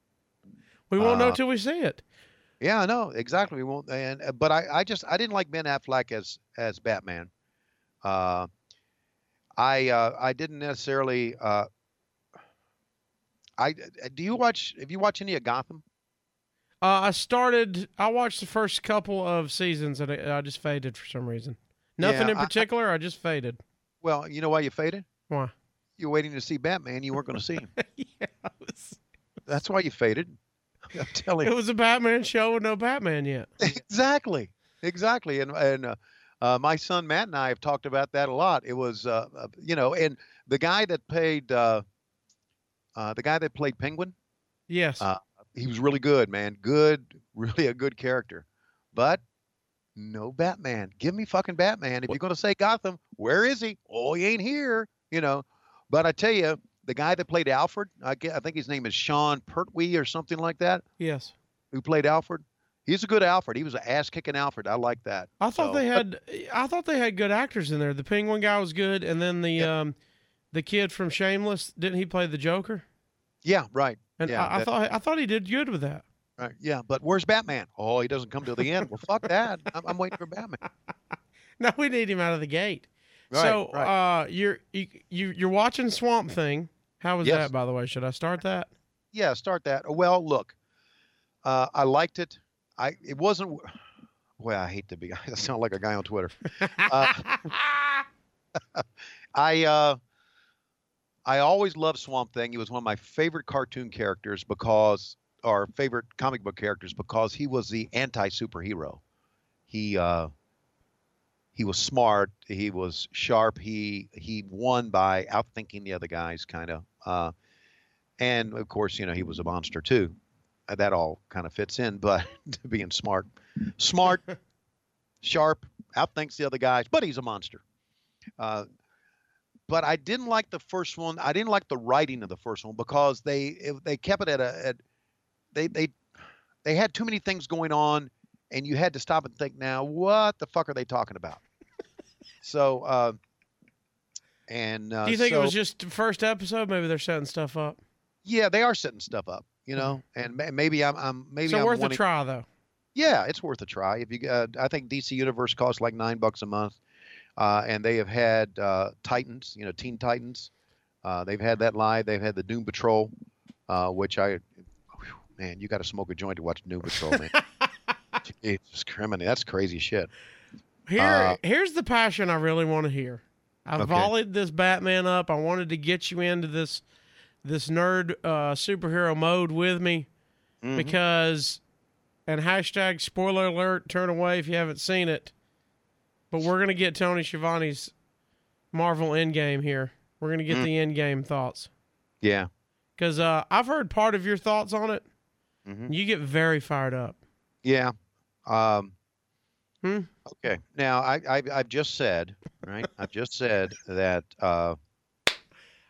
We won't know Uh, till we see it. Yeah, I know exactly. We won't. And uh, but I, I just I didn't like Ben Affleck as as Batman. Uh, I uh, I didn't necessarily. Uh, I uh, do you watch? Have you watched any of Gotham? Uh, I started. I watched the first couple of seasons and I, I just faded for some reason. Nothing Yeah, in I- I- particular. I, just faded. Well, you know why you faded? Why? You're waiting to see Batman. You weren't going to see him. yeah, was, That's why you faded. I'm telling you. it was a Batman show with no Batman yet. exactly, exactly. And and uh, uh, my son Matt and I have talked about that a lot. It was uh, uh, you know, and the guy that played uh, uh, the guy that played Penguin. Yes. Uh, he was really good, man. Good, really a good character. But no Batman. Give me fucking Batman. If you're going to say Gotham, where is he? Oh, he ain't here, you know. But I tell you, the guy that played Alfred, I, ge- I think his name is Sean Pertwee or something like that, yes. who played Alfred. He's a good Alfred. He was an ass kicking Alfred. I like that. I thought So- they had. I thought they had good actors in there. The Penguin guy was good, and then the Yeah. um, the kid from Shameless didn't he play the Joker? Yeah, right. And Yeah, I, I that- thought I thought he did good with that. Right. Yeah, but where's Batman? Oh, he doesn't come till the end. Well, fuck that. I'm, I'm waiting for Batman. No, we need him out of the gate. Right, so right. uh, you're you, you you're watching Swamp Thing. How was Yes. that, by the way? Should I start that? yeah, start that. Well, look, uh, I liked it. I it wasn't. Well, I hate to be. I sound like a guy on Twitter. Uh, I uh, I always loved Swamp Thing. He was one of my favorite cartoon characters because, or favorite comic book characters because he was the anti superhero. He uh, he was smart. He was sharp. He he won by outthinking the other guys, kind of. Uh, and of course, you know, he was a monster too. Uh, That all kind of fits in, but being smart, smart, sharp, outthinks the other guys, but he's a monster. Uh, but I didn't like the first one. I didn't like the writing of the first one because they they kept it at a at, they they they had too many things going on, and you had to stop and think. Now, what the fuck are they talking about? so, uh, and uh, Do you think so, it was just the first episode? Maybe they're setting stuff up. yeah, they are setting stuff up, you know, and ma- maybe I'm, I'm maybe so I'm worth wanting, a try though. Yeah, it's worth a try. If you, uh, I think DC Universe costs like nine bucks a month, uh, and they have had uh, Titans, you know, Teen Titans. Uh, they've had that live. They've had the Doom Patrol, uh, which I, whew, man, you got to smoke a joint to watch Doom Patrol, man. Jesus, criminal, that's crazy shit. Here, Uh, here's the passion I really want to hear. I Okay. volleyed this Batman up. I wanted to get you into this this nerd uh, superhero mode with me Mhm. because, and hashtag spoiler alert, turn away if you haven't seen it. But we're gonna get Tony Schiavone's Marvel Endgame here. We're gonna get Mm. the Endgame thoughts Yeah. because uh, I've heard part of your thoughts on it. Mhm. You get very fired up. Yeah. Um, Hmm? Okay. Now, I, I, I've just said, right? I've just said that. Uh,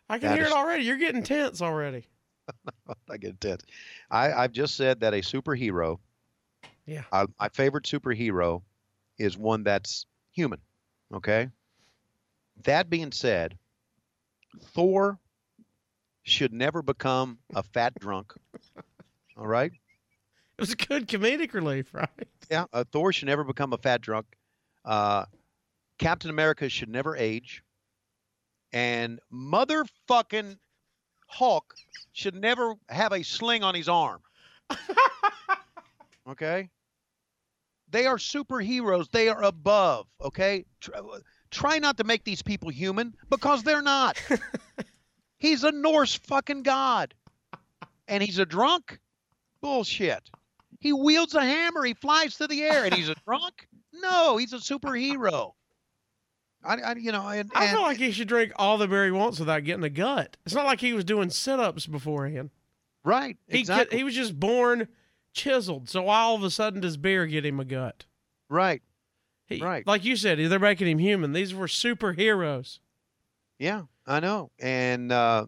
I can That hear is- it already. You're getting tense already. I get tense. I, I've just said that a superhero, Yeah. uh, my favorite superhero, is one that's human. Okay. That being said, Thor should never become a fat drunk. All right. It was a good comedic relief, right? Yeah. Uh, Thor should never become a fat drunk. Uh, Captain America should never age. And motherfucking Hulk should never have a sling on his arm. okay? They are superheroes. They are above, okay? Try, try not to make these people human because they're not. he's a Norse fucking god. And he's a drunk? Bullshit. He wields a hammer. He flies through the air and he's a drunk? No, he's a superhero. I, I you know, and, I and feel like he should drink all the beer he wants without getting a gut. It's not like he was doing sit ups beforehand. right, He exactly. get, he was just born chiseled. So why all of a sudden does beer get him a gut? right. He, Right. Like you said, they're making him human. These were superheroes. Yeah, I know. And uh,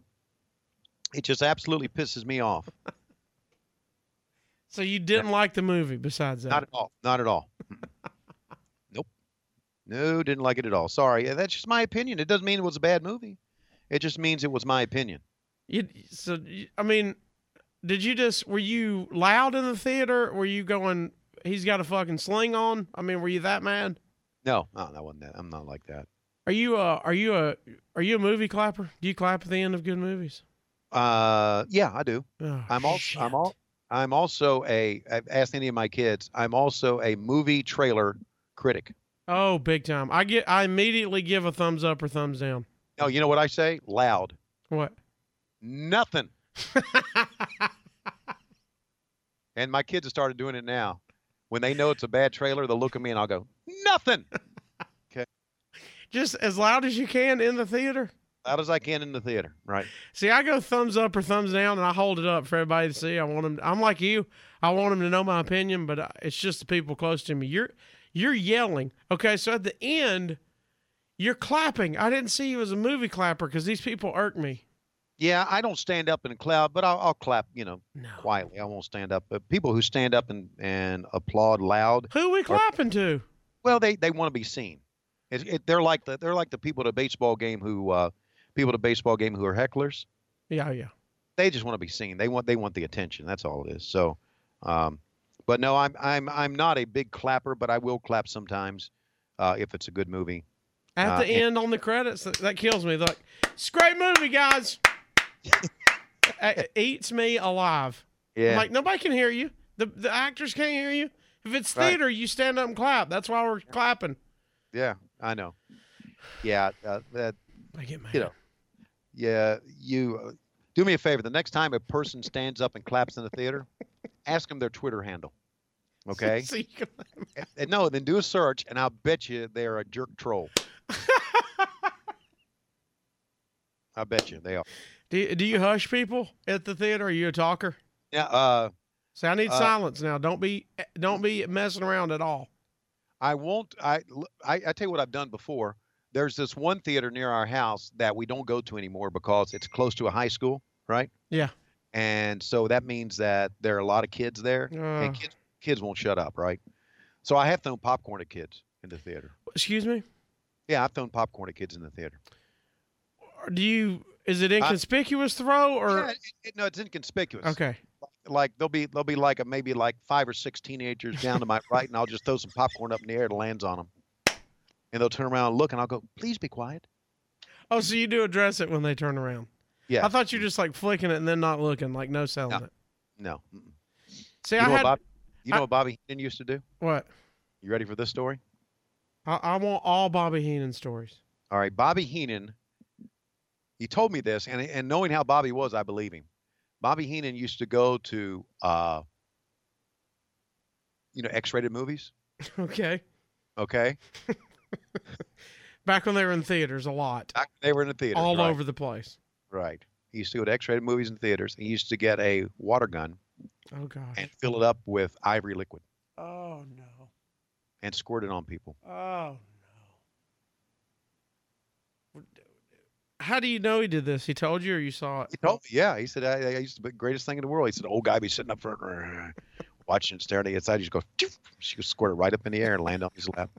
it just absolutely pisses me off. So you didn't like the movie besides that. Not at all. Not at all. nope. No, didn't like it at all. Sorry. That's just my opinion. It doesn't mean it was a bad movie. It just means it was my opinion. You, so I mean, did you just were you loud in the theater? Were you going? He's got a fucking sling on. I mean, were you that mad? No, no, that wasn't that. I'm not like that. Are you a are you a are you a movie clapper? Do you clap at the end of good movies? Uh, yeah, I do. Oh, I'm also shit. I'm all I'm also a I've asked any of my kids. I'm also a movie trailer critic. Oh, big time. I get I immediately give a thumbs up or thumbs down. No, you know what I say? Loud. What? Nothing. And my kids have started doing it now. When they know it's a bad trailer, they'll look at me and I'll go, nothing. Okay. Just as loud as you can in the theater. Loud as I can in the theater. Right. See, I go thumbs up or thumbs down, and I hold it up for everybody to see. I want them. I'm like you. I want them to know my opinion, but it's just the people close to me. You're you're yelling. Okay, so at the end, you're clapping. I didn't see you as a movie clapper because these people irk me. Yeah, I don't stand up in a cloud, but I'll, I'll clap, you know, No. quietly. I won't stand up. But people who stand up and, and applaud loud, Who we clapping to? well, they, they want to be seen. It, it, they're like the they're like the people at a baseball game who uh, people at a baseball game who are hecklers. Yeah, yeah. They just want to be seen. They want they want the attention. That's all it is. So, um, but no, I'm I'm I'm not a big clapper, but I will clap sometimes uh, if it's a good movie. At Uh, the and- end on the credits, that, that kills me. They're like, it's a great movie, guys. it eats me alive. I'm Yeah, like, nobody can hear you. The the actors can't hear you. If it's Right. theater, you stand up and clap. That's why we're clapping. yeah, I know. Yeah, uh, that I get mad. You know. Yeah. You uh, do me a favor. The next time a person stands up and claps in the theater, ask them their Twitter handle. Okay. So can- And- and no, then do a search, and I'll bet you they're a jerk troll. I bet you they are. do, you- do you hush people at the theater? Are you a talker? Yeah. Uh, Say, I need Uh, silence now. Don't be don't be messing around at all. I won't. I, I I tell you what I've done before. There's this one theater near our house that we don't go to anymore because it's close to a high school, right? Yeah. And so that means that there are a lot of kids there, Uh, and kids kids won't shut up, right? So I have thrown popcorn at kids in the theater. excuse me. Yeah, I've thrown popcorn at kids in the theater. Do you? Is it inconspicuous throw or? yeah, it, it- no, it's inconspicuous. Okay. Like there'll be there'll be like a, maybe like five or six teenagers down to my right, and I'll just throw some popcorn up in the air. It lands on them, and they'll turn around and look, and I'll go, "Please be quiet." Oh, so you do address it when they turn around? Yeah. I thought you were just like flicking it and then not looking, like no selling No. it. No. mm-mm. See, You I know, had what, Bob, you know I- what Bobby Heenan used to do? what? You ready for this story? I, I want all Bobby Heenan stories. All right, Bobby Heenan. He told me this, and and knowing how Bobby was, I believe him. Bobby Heenan used to go to, uh, you know, X-rated movies. okay. Okay, Back when they were in theaters, a lot, Back when they were in the theater. all right, over the place. Right. He used to go to X-rated movies in theaters. He used to get a water gun Oh gosh. and fill it up with ivory liquid Oh no. and squirt it on people. Oh no. How do you know he did this? He told you, or you saw it? He told me, yeah. He said, I, I used to be the greatest thing in the world. He said, old guy be sitting up front, watching, and staring at the inside. He just go, she would squirt it right up in the air and land on his lap.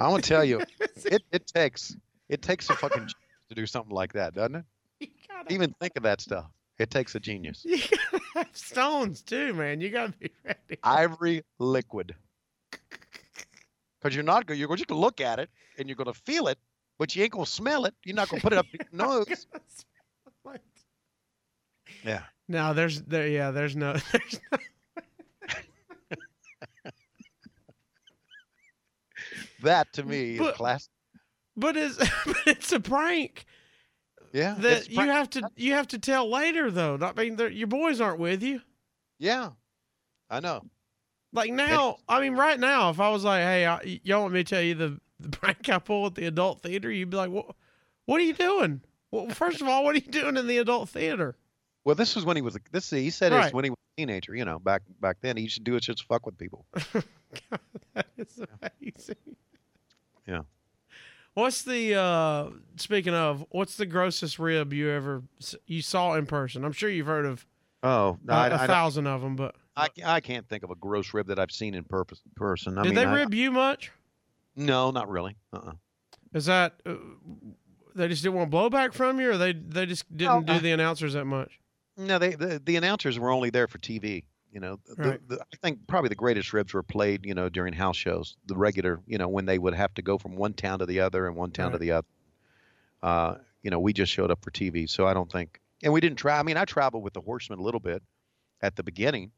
I want to tell you, it, it takes it takes a fucking genius to do something like that, doesn't it? Gotta, Even think of that stuff. It takes a genius. you gotta have stones too, man. You gotta be ready. Ivory liquid. Because you're not going, you're just gonna look at it and you're gonna feel it, but you ain't gonna smell it. You're not gonna put it up your nose. Yeah. No, there's there. Yeah, there's no. There's no That to me is But- class. but it's but it's a prank Yeah. that it's you prank- have to you have to tell later though. I mean, they're- your boys aren't with you. Yeah. I know. Like now, I mean, right now, if I was like, "Hey, I, y'all want me to tell you the, the prank I pull at the adult theater?" You'd be like, "What? What are you doing?" Well, first of all, what are you doing in the adult theater? Well, this was when he was a- this. He said Right. it's when he was a teenager. You know, back back then he used to do it just to fuck with people. God, that is amazing. Yeah. What's the uh speaking of, what's the grossest rib you ever you saw in person? I'm sure you've heard of Oh, no, uh, I, a I, don't- thousand of them, but I, I can't think of a gross rib that I've seen in purpose, person. I did mean, they rib you much? No, not really. Uh-uh. Is that uh, they just didn't want blowback from you, or they they just didn't No, do I- the announcers that much? No, they the, the announcers were only there for TV. You know, Right. the, I think probably the greatest ribs were played, you know, during house shows. The regular, you know, when they would have to go from one town to the other and one town to the other. Uh, you know, we just showed up for TV, so I don't think. And we didn't try. I mean, I traveled with the Horsemen a little bit at the beginning.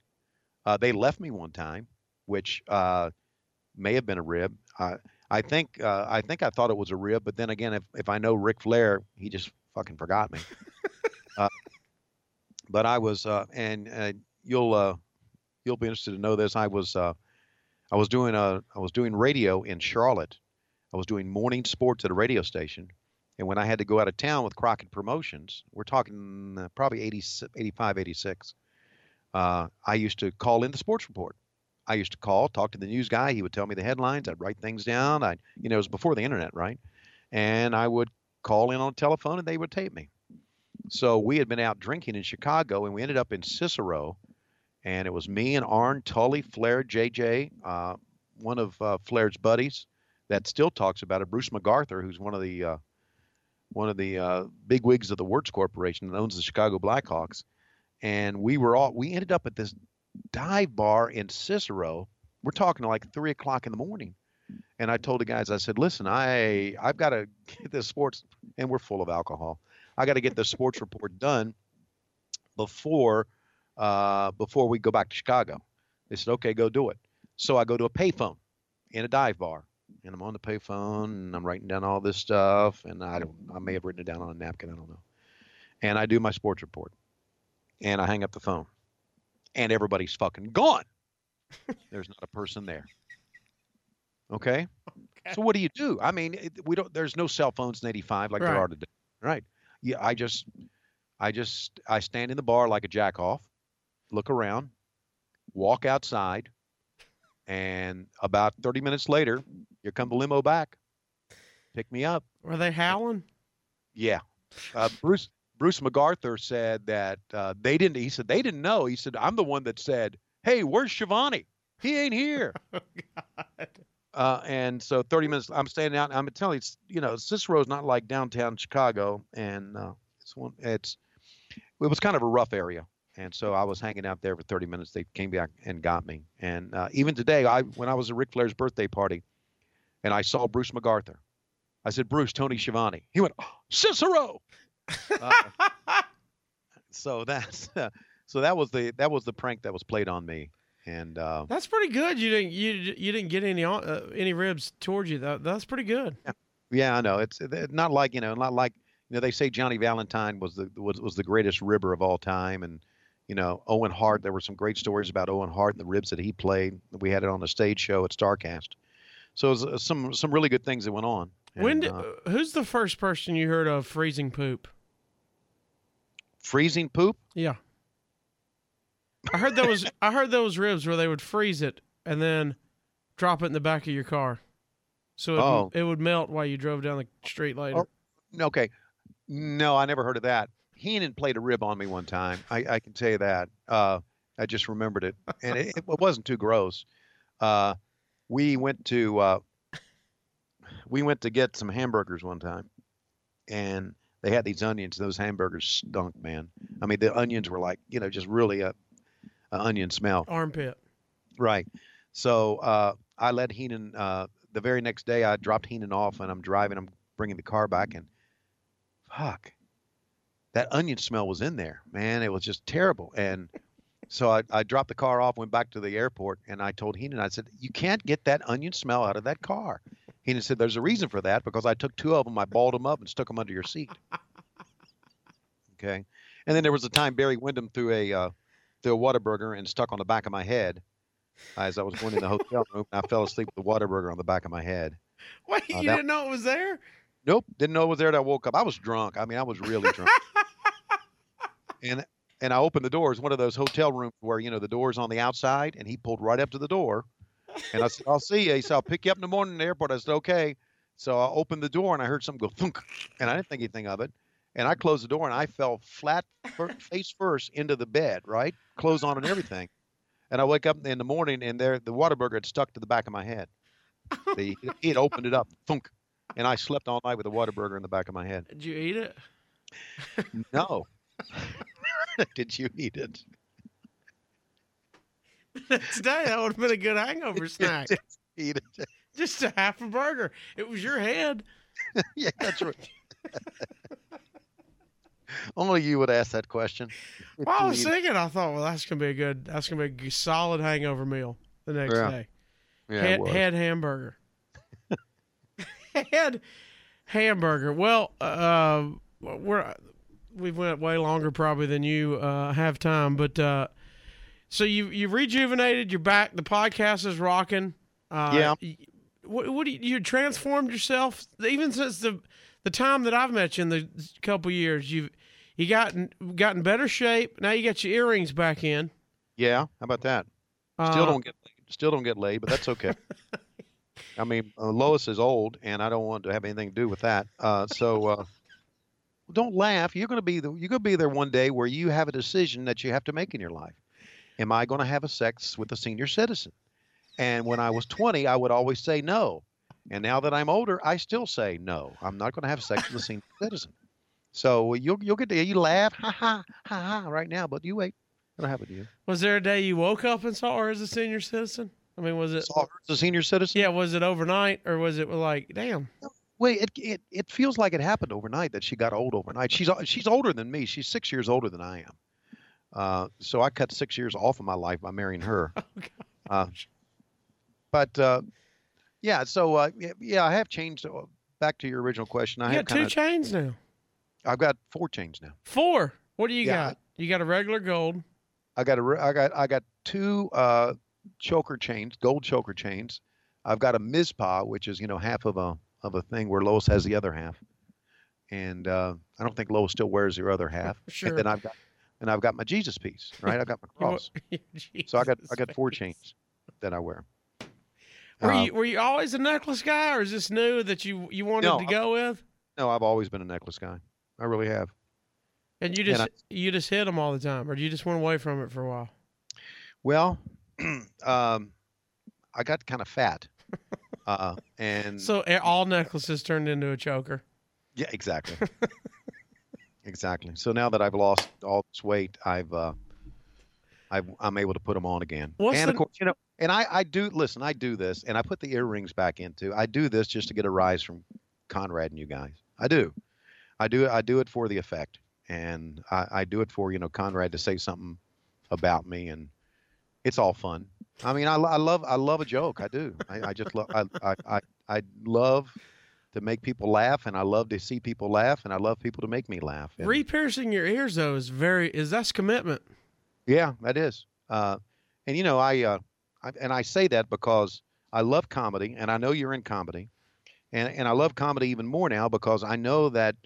Uh, they left me one time, which uh, may have been a rib. I I think uh, I think I thought it was a rib, but then again, if if I know Ric Flair, he just fucking forgot me. uh, but I was, uh, and uh, you'll uh, you'll be interested to know this. I was uh, I was doing a I was doing radio in Charlotte. I was doing morning sports at a radio station, and when I had to go out of town with Crockett Promotions, we're talking uh, probably 80, 85, 86. Uh, I used to call in the sports report. I used to call, talk to the news guy. He would tell me the headlines. I'd write things down. I, you know, it was before the internet, right? And I would call in on the telephone, and they would tape me. So we had been out drinking in Chicago, and we ended up in Cicero, and it was me and Arn, Tully, Flair, JJ, uh, one of uh, Flair's buddies that still talks about it, Bruce MacArthur, who's one of the uh, one of the uh, big wigs of the Wirtz Corporation that owns the Chicago Blackhawks, and we were all we ended up at this dive bar in Cicero. We're talking like three o'clock in the morning, and I told the guys, I said, "Listen, I I've got to get this sports, and we're full of alcohol. I got to get the sports report done before uh, before we go back to Chicago." They said, "Okay, go do it." So I go to a payphone in a dive bar, and I'm on the payphone, and I'm writing down all this stuff, and I don't, I may have written it down on a napkin, I don't know. And I do my sports report, and I hang up the phone, and everybody's fucking gone. There's not a person there. Okay. So what do you do? I mean, it, we don't. There's no cell phones in '85 like Right. there are today, right? Yeah, I just, I just, I stand in the bar like a jack off, look around, walk outside, and about 30 minutes later, here come the limo back, pick me up. Were they howling? Yeah, uh, Bruce Bruce MacArthur said that uh, they didn't. He said they didn't know. He said I'm the one that said, "Hey, where's Schiavone? He ain't here." Uh, and so 30 minutes, I'm standing out. I'm telling you, it's, you know, Cicero's not like downtown Chicago, and uh, it's one. It's it was kind of a rough area, and so I was hanging out there for 30 minutes. They came back and got me. And uh, even today, I when I was at Ric Flair's birthday party, and I saw Bruce MacArthur, I said, "Bruce, Tony Schiavone." He went, oh, "Cicero." Uh, so that's so that was the that was the prank that was played on me, and uh, That's pretty good. You didn't you you didn't get any uh, any ribs towards you. That, that's pretty good. Yeah, I know. It's it's not like you know, not like you know. They say Johnny Valentine was the was, was the greatest ribber of all time, and you know Owen Hart. There were some great stories about Owen Hart and the ribs that he played. We had it on a stage show at Starrcast. So it was uh, some some really good things that went on. when did, uh, who's the first person you heard of freezing poop? freezing poop? Yeah. I heard those I heard those ribs where they would freeze it and then drop it in the back of your car. So it, Oh. it would melt while you drove down the street later. Oh. Okay, no, I never heard of that. Heenan played a rib on me one time. I, I can tell you that. Uh, I just remembered it, and it, it wasn't too gross. Uh, we went to uh, we went to get some hamburgers one time, and they had these onions. Those hamburgers stunk, man. I mean, the onions were like you know just really a, a onion smell. Armpit. Right. So uh, I let Heenan. Uh, the very next day, I dropped Heenan off, and I'm driving. I'm bringing the car back, and fuck, that onion smell was in there, man. It was just terrible. And so I, I dropped the car off, went back to the airport, and I told Heenan, I said, "You can't get that onion smell out of that car." Heenan said, "There's a reason for that because I took two of them, I balled them up, and stuck them under your seat." Okay. And then there was a time Barry Windham threw a uh, threw a Whataburger and stuck on the back of my head as I was going in the hotel room. And I fell asleep with the Whataburger on the back of my head. Wait, Uh, you that- didn't know it was there? Nope, didn't know it was there. I woke up. I was drunk. I mean, I was really drunk. and and I opened the doors. One of those hotel rooms where you know the doors on the outside, and he pulled right up to the door. And I said, "I'll see you." He said, "I'll pick you up in the morning in the airport." I said, "Okay." So I opened the door and I heard something go thunk, and I didn't think anything of it. And I closed the door and I fell flat, face first into the bed, right, clothes on and everything. And I wake up in the morning and there the Whataburger had stuck to the back of my head. The, he had opened it up, thunk, and I slept all night with a Whataburger in the back of my head. Did you eat it? No. Did you eat it? Today that would have been a good hangover snack. You eat it? Just a half a burger. It was your head. yeah, that's right. Only you would ask that question. Well, I was thinking, I thought, well, that's gonna be a good, that's gonna be a solid hangover meal the next Yeah. day. Yeah, head, head hamburger. head hamburger. Well, uh, we're we've went way longer probably than you uh, have time, but uh, so you you rejuvenated. You're back. The podcast is rocking. Uh, Yeah. What, what do you, you transformed yourself even since the the time that I've met you in the couple years. You've you gotten gotten better shape. Now you got your earrings back in. Yeah, how about that? Still Uh, don't get still don't get laid, but that's okay. I mean, uh, Lois is old, and I don't want to have anything to do with that. Uh, so uh, don't laugh. You're going to be the, you're going to be there one day where you have a decision that you have to make in your life. Am I going to have a sex with a senior citizen? And when I was 20, I would always say no. And now that I'm older, I still say no. I'm not going to have sex with a senior citizen. So you'll you'll get to you laugh ha ha ha ha right now, but you wait. It'll happen to you. Was there a day you woke up and saw her as a senior citizen? I mean, was it? Saw her as a senior citizen. Yeah, was it overnight or was it like, damn? Wait, it, it it feels like it happened overnight that she got old overnight. She's she's older than me. She's six years older than I am. Uh, so I cut six years off of my life by marrying her. Oh, Uh, but uh, yeah, so uh, yeah, I have changed. Uh, back to your original question, I You have got two kind of. chains now. I've got four chains now. Four. What do you Yeah. got? You got a regular gold. I got a I got I got two uh, choker chains, gold choker chains. I've got a Mizpah, which is you know half of a of a thing where Lois has the other half, and uh, I don't think Lois still wears her other half. Sure. And then I've got and I've got my Jesus piece, right? I've got my cross. So I got I got four chains that I wear. Were Uh, you were you always a necklace guy, or is this new that you you wanted No, to go with? no, I've always been a necklace guy. I really have. And you and just I- you just hit them all the time, or you just went away from it for a while? Well, um, I got kind of fat, uh, and So eh, all necklaces turned into a choker. Yeah, exactly. exactly. So now that I've lost all this weight, I've uh, I've I'm able to put them on again. What's and the- of course, you know, and I I do listen. I do this, and I put the earrings back into. I do this just to get a rise from Conrad and you guys. I do. I do. I do it for the effect, and I, I do it for you know Conrad to say something about me, and it's all fun. I mean, I, I love I love a joke. I do. I, I just love I, I I I love to make people laugh, and I love to see people laugh, and I love people to make me laugh. And- Re-piercing your ears though is very is that's commitment. yeah, that is. Uh, and you know, I, uh, I and I say that because I love comedy, and I know you're in comedy, and and I love comedy even more now because I know that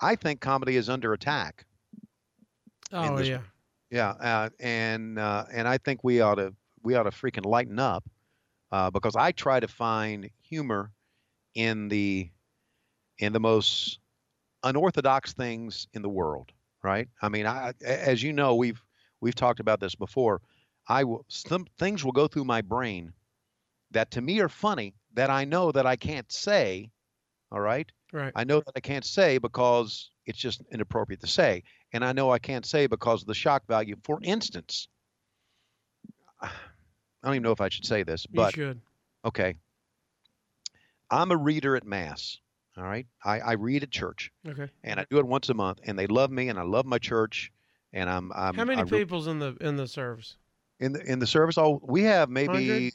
I think comedy is under attack. Oh yeah. Yeah, uh, and uh, and I think we ought to we ought to freaking lighten up uh, because I try to find humor in the in the most unorthodox things in the world. Right? I mean, I, as you know, we've we've talked about this before. I will some things will go through my brain that to me are funny that I know that I can't say. All right. Right. I know that I can't say because it's just inappropriate to say. And I know I can't say because of the shock value. For instance, I don't even know if I should say this, you but should. okay. I'm a reader at Mass. All right. I, I read at church Okay. and I do it once a month and they love me and I love my church and I'm, I'm How many I re- people's in the in the service? in the in the service oh we have maybe 100?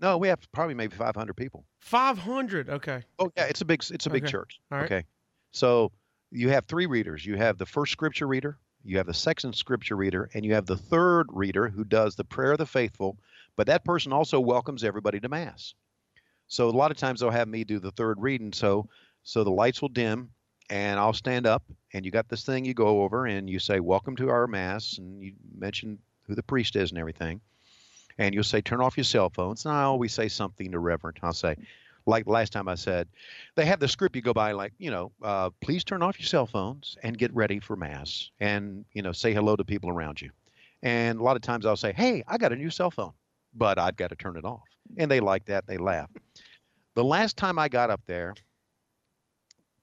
no we have probably maybe 500 people Five hundred. Okay. Oh yeah, it's a big it's a big Okay. church. All right. Okay. So you have three readers. You have the first scripture reader, you have the second scripture reader, and you have the third reader who does the prayer of the faithful, but that person also welcomes everybody to mass. So a lot of times they'll have me do the third reading so so the lights will dim and I'll stand up and you got this thing you go over and you say welcome to our mass and you mention who the priest is and everything. And you'll say turn off your cell phones. And I always say something to Reverend. I'll say like last time I said, they have the script you go by like, you know, uh, please turn off your cell phones and get ready for mass and, you know, say hello to people around you. And a lot of times I'll say, hey, I got a new cell phone, but I've got to turn it off. And they like that. They laugh. The last time I got up there,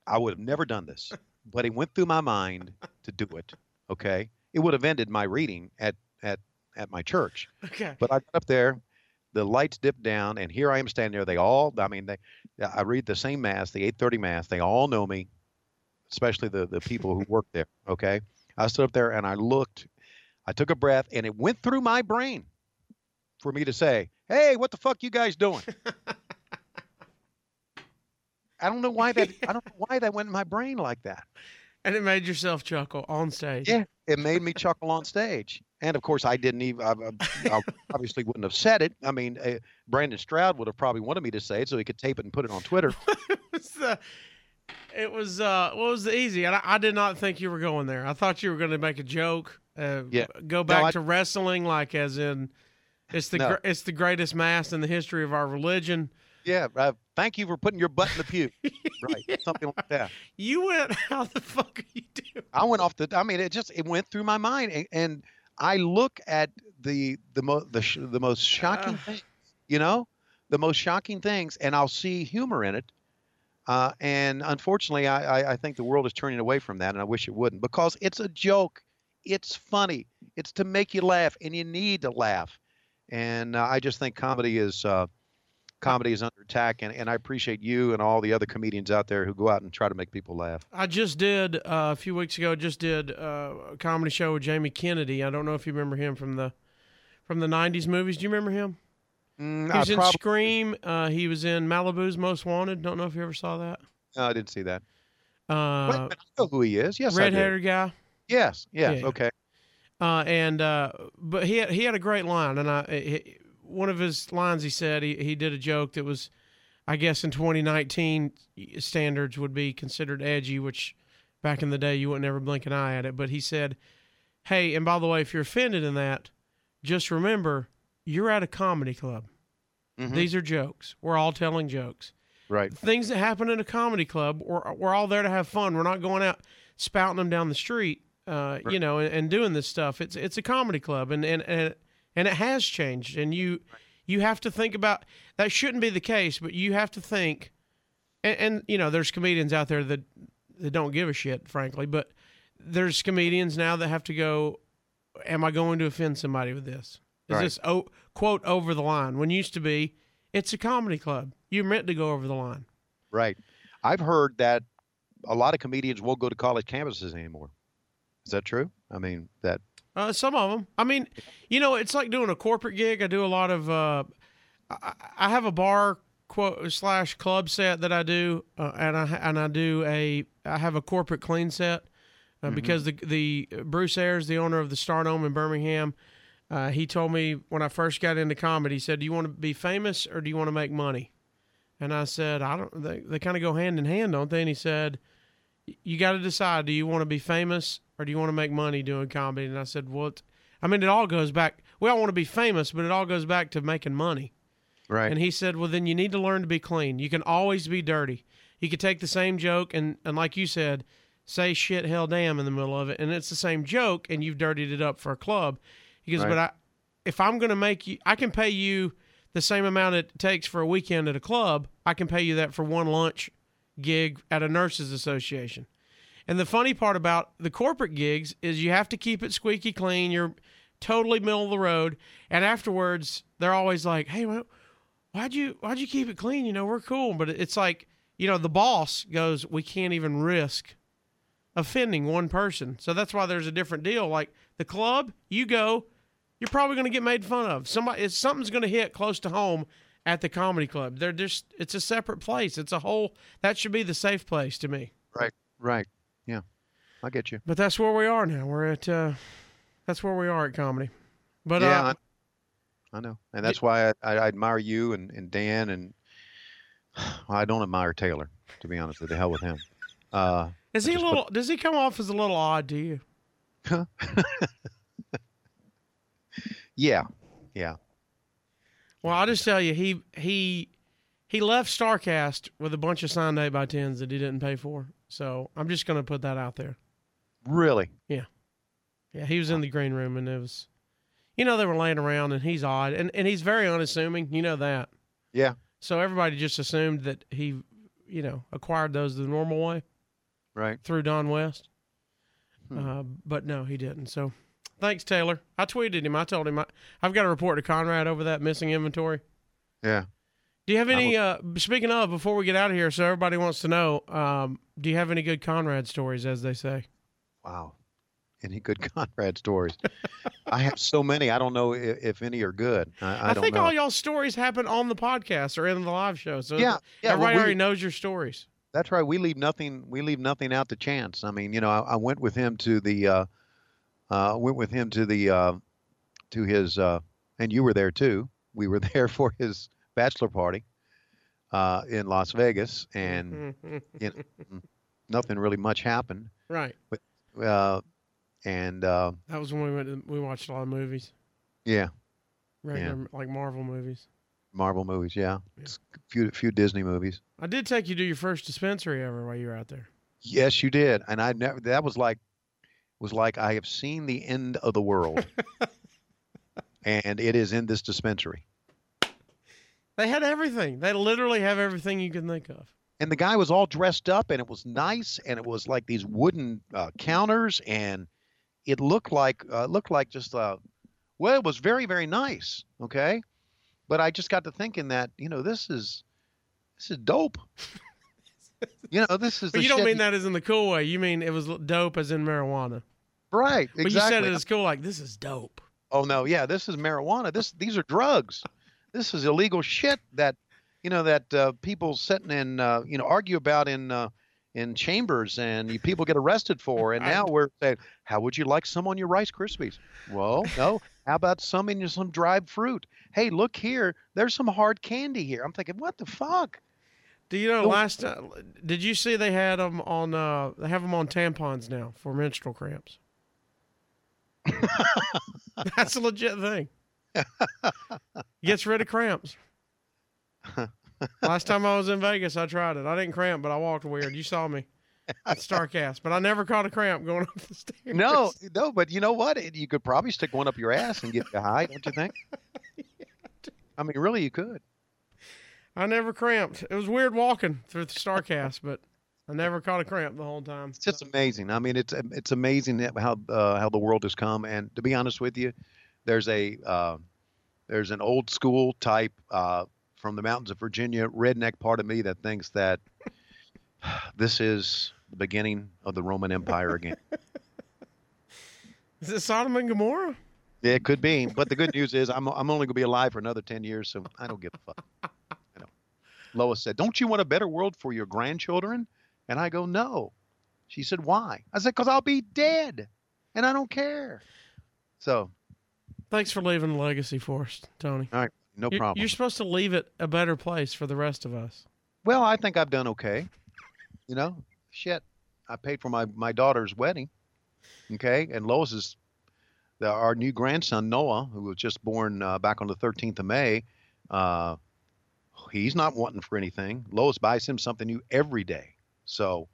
I would have never done this, but it went through my mind to do it. Okay. it would have ended my reading at at at my church. Okay. But I got up there, the lights dipped down, and here I am standing there. They all, I mean, they, I read the same mass, the 8:30 mass. They all know me, especially the the people who work there. Okay, I stood up there and I looked, I took a breath, and it went through my brain for me to say, "Hey, what the fuck you guys doing?" I don't know why that I don't know why that went in my brain like that. And it made yourself chuckle on stage. Yeah, it made me chuckle on stage. And of course, I didn't even. I, I, obviously wouldn't have said it. I mean, uh, Brandon Stroud would have probably wanted me to say it so he could tape it and put it on Twitter. it was, uh, it was uh, what was the easy? And I, I did not think you were going there. I thought you were going to make a joke. Uh, Yeah. Go back I- to wrestling, like as in, it's the No. gr- it's the greatest mass in the history of our religion. Yeah, uh, thank you for putting your butt in the pew. right, something like that. You went, how the fuck are you doing? I went off the. I mean, it just it went through my mind, and, and I look at the the mo- the sh- the most shocking Ah. things, you know, the most shocking things, and I'll see humor in it. Uh, and unfortunately, I, I I think the world is turning away from that, and I wish it wouldn't because it's a joke. It's funny. It's to make you laugh, and you need to laugh. And uh, I just think comedy is uh, comedy is under attack, and, and I appreciate you and all the other comedians out there who go out and try to make people laugh. I just did uh, a few weeks ago. Just did uh, a comedy show with Jamie Kennedy. I don't know if you remember him from the from the '90s movies. Do you remember him? Mm, He was I in prob- Scream. Uh, he was in Malibu's Most Wanted. Don't know if you ever saw that. No, I didn't see that. Wait Uh, minute, I know who he is. Yes, red do. haired guy. Yes, yes, Yeah. okay. Uh, and uh, but he had, he had a great line, and I he, one of his lines he said he he did a joke that was, I guess in 2019 standards would be considered edgy, which back in the day you wouldn't ever blink an eye at it. But he said, "Hey, and by the way, if you're offended in that, just remember you're at a comedy club. Mhm. These are jokes. We're all telling jokes." Right. things that happen in a comedy club, we're, we're all there to have fun. We're not going out spouting them down the street, uh, you know, and, and doing this stuff. It's it's a comedy club, and and and, and it has changed. And you you have to think about that. Shouldn't be the case, but you have to think. And, and you know, there's comedians out there that that don't give a shit, frankly. But there's comedians now that have to go. Am I going to offend somebody with this? Is Right. this oh, quote over the line? When used to be, it's a comedy club. You're meant to go over the line. Right. I've heard that a lot of comedians won't go to college campuses anymore. Is that true? I mean, that Uh, some of them. I mean, you know, it's like doing a corporate gig. I do a lot of. Uh, I, I have a bar quote slash club set that I do, uh, and I and I do a. I have a corporate clean set uh, because the the Bruce Ayers, the owner of the Stardome in Birmingham, uh, he told me when I first got into comedy, he said, "Do you want to be famous or do you want to make money?" And I said, "I don't." They they kind of go hand in hand, don't they? And he said, you got to decide do you want to be famous or do you want to make money doing comedy and i said well i mean it all goes back we all want to be famous but it all goes back to making money right. and he said well then you need to learn to be clean you can always be dirty you could take the same joke and and like you said say shit hell damn in the middle of it and it's the same joke and you've dirtied it up for a club he goes Right. but i if i'm going to make you i can pay you the same amount it takes for a weekend at a club i can pay you that for one lunch gig at a nurses association. And the funny part about the corporate gigs is you have to keep it squeaky clean. You're totally middle of the road, and afterwards they're always like, "Hey, why- why'd you why'd you keep it clean? You know, we're cool." But it's like you know the boss goes, "We can't even risk offending one person." So that's why there's a different deal. Like the club, you go, you're probably going to get made fun of. Somebody, something's going to hit close to home at the comedy club. They're just, it's a separate place. It's a whole. That should be the safe place to me. right. Right. Yeah. I get you. But that's where we are now. We're at, uh, that's where we are at comedy. But yeah, uh, I, I know, and that's why I, I, admire you and, and Dan, and well, I don't admire Taylor, to be honest. with you. The hell with him. Uh, is I he a little? Does he come off as a little odd to you? yeah, yeah. Well, I'll just tell you, he he he left Starrcast with a bunch of signed eight by tens that he didn't pay for. So I'm just going to put that out there. Really. Yeah, Yeah, he was in the green room and it was, you know, they were laying around and he's odd and and he's very unassuming. You know that. Yeah. So everybody just assumed that he, you know, acquired those the normal way Right. through Don West. Hmm. Uh, but no, he didn't. So thanks, Taylor. I tweeted him. I told him I, I've got a report to Conrad over that missing inventory. Yeah. Do you have any? Uh, speaking of, before we get out of here, so everybody wants to know, um, do you have any good Conrad stories, as they say? Wow. Any good Conrad stories? I have so many. I don't know if, if any are good. I, I, don't think know. all y'all stories happen on the podcast or in the live show. So Yeah, yeah, well, everybody we- already knows your stories. That's right. We leave nothing. We leave nothing out to chance. I mean, you know, I, I went with him to the. Uh, uh, went with him to the. Uh, to his. Uh, and you were there too. We were there for his bachelor party. Uh, in Las Vegas, and you know, nothing really much happened. right. Uh, and uh, That was when we went. To, we watched a lot of movies, yeah, regular like Marvel movies. Marvel movies. Yeah, Yeah. Few few Disney movies. I did take you to your first dispensary ever while you were out there. Yes, you did, and I never. That was like, was like I have seen the end of the world, and it is in this dispensary. They had everything. They literally have everything you can think of. And the guy was all dressed up, and it was nice, and it was like these wooden uh, counters, and it looked like uh, looked like just uh, well, it was very very nice. Okay, but I just got to thinking that you know this is this is dope. you know this is. But you don't mean that as in the cool way. You mean it was dope as in marijuana. right? Exactly. But you said it as cool, like this is dope. oh no yeah this is marijuana this these are drugs this is illegal shit that you know that uh, people sitting in uh, you know argue about in uh, in chambers and you, people get arrested for and now we're saying how would you like some on your rice krispies well no how about some in some dried fruit hey look here there's some hard candy here i'm thinking what the fuck Do you know last time? Did you see they had them on? Uh, they have them on tampons now for menstrual cramps. That's a legit thing. Gets rid of cramps. Last time I was in Vegas, I tried it. I didn't cramp, but I walked weird. You saw me at Starrcast, but I never caught a cramp going up the stairs. no no but you know what you could probably stick one up your ass and get you high don't you think i mean really you could I never cramped. It was weird walking through the Starrcast, but I never caught a cramp the whole time. It's just amazing. I mean, it's it's amazing how uh, how the world has come. And to be honest with you, there's a uh, there's an old school type uh, from the mountains of Virginia redneck part of me that thinks that this is the beginning of the Roman Empire again. Is it Sodom and Gomorrah? Yeah, it could be, but the good news is I'm I'm only gonna be alive for another ten years, so I don't give a fuck. You know. Lois said, "Don't you want a better world for your grandchildren?" And I go, "No." She said, "Why?" I said, "Cause I'll be dead, and I don't care." So, Thanks for leaving a legacy for us, Tony. all right, no You're- problem. You're supposed to leave it a better place for the rest of us. Well, I think I've done okay. You know, shit. I paid for my my daughter's wedding. Okay, and Lois is the, our new grandson Noah, who was just born uh, back on the 13th of May. Uh, he's not wanting for anything. Lois buys him something new every day. So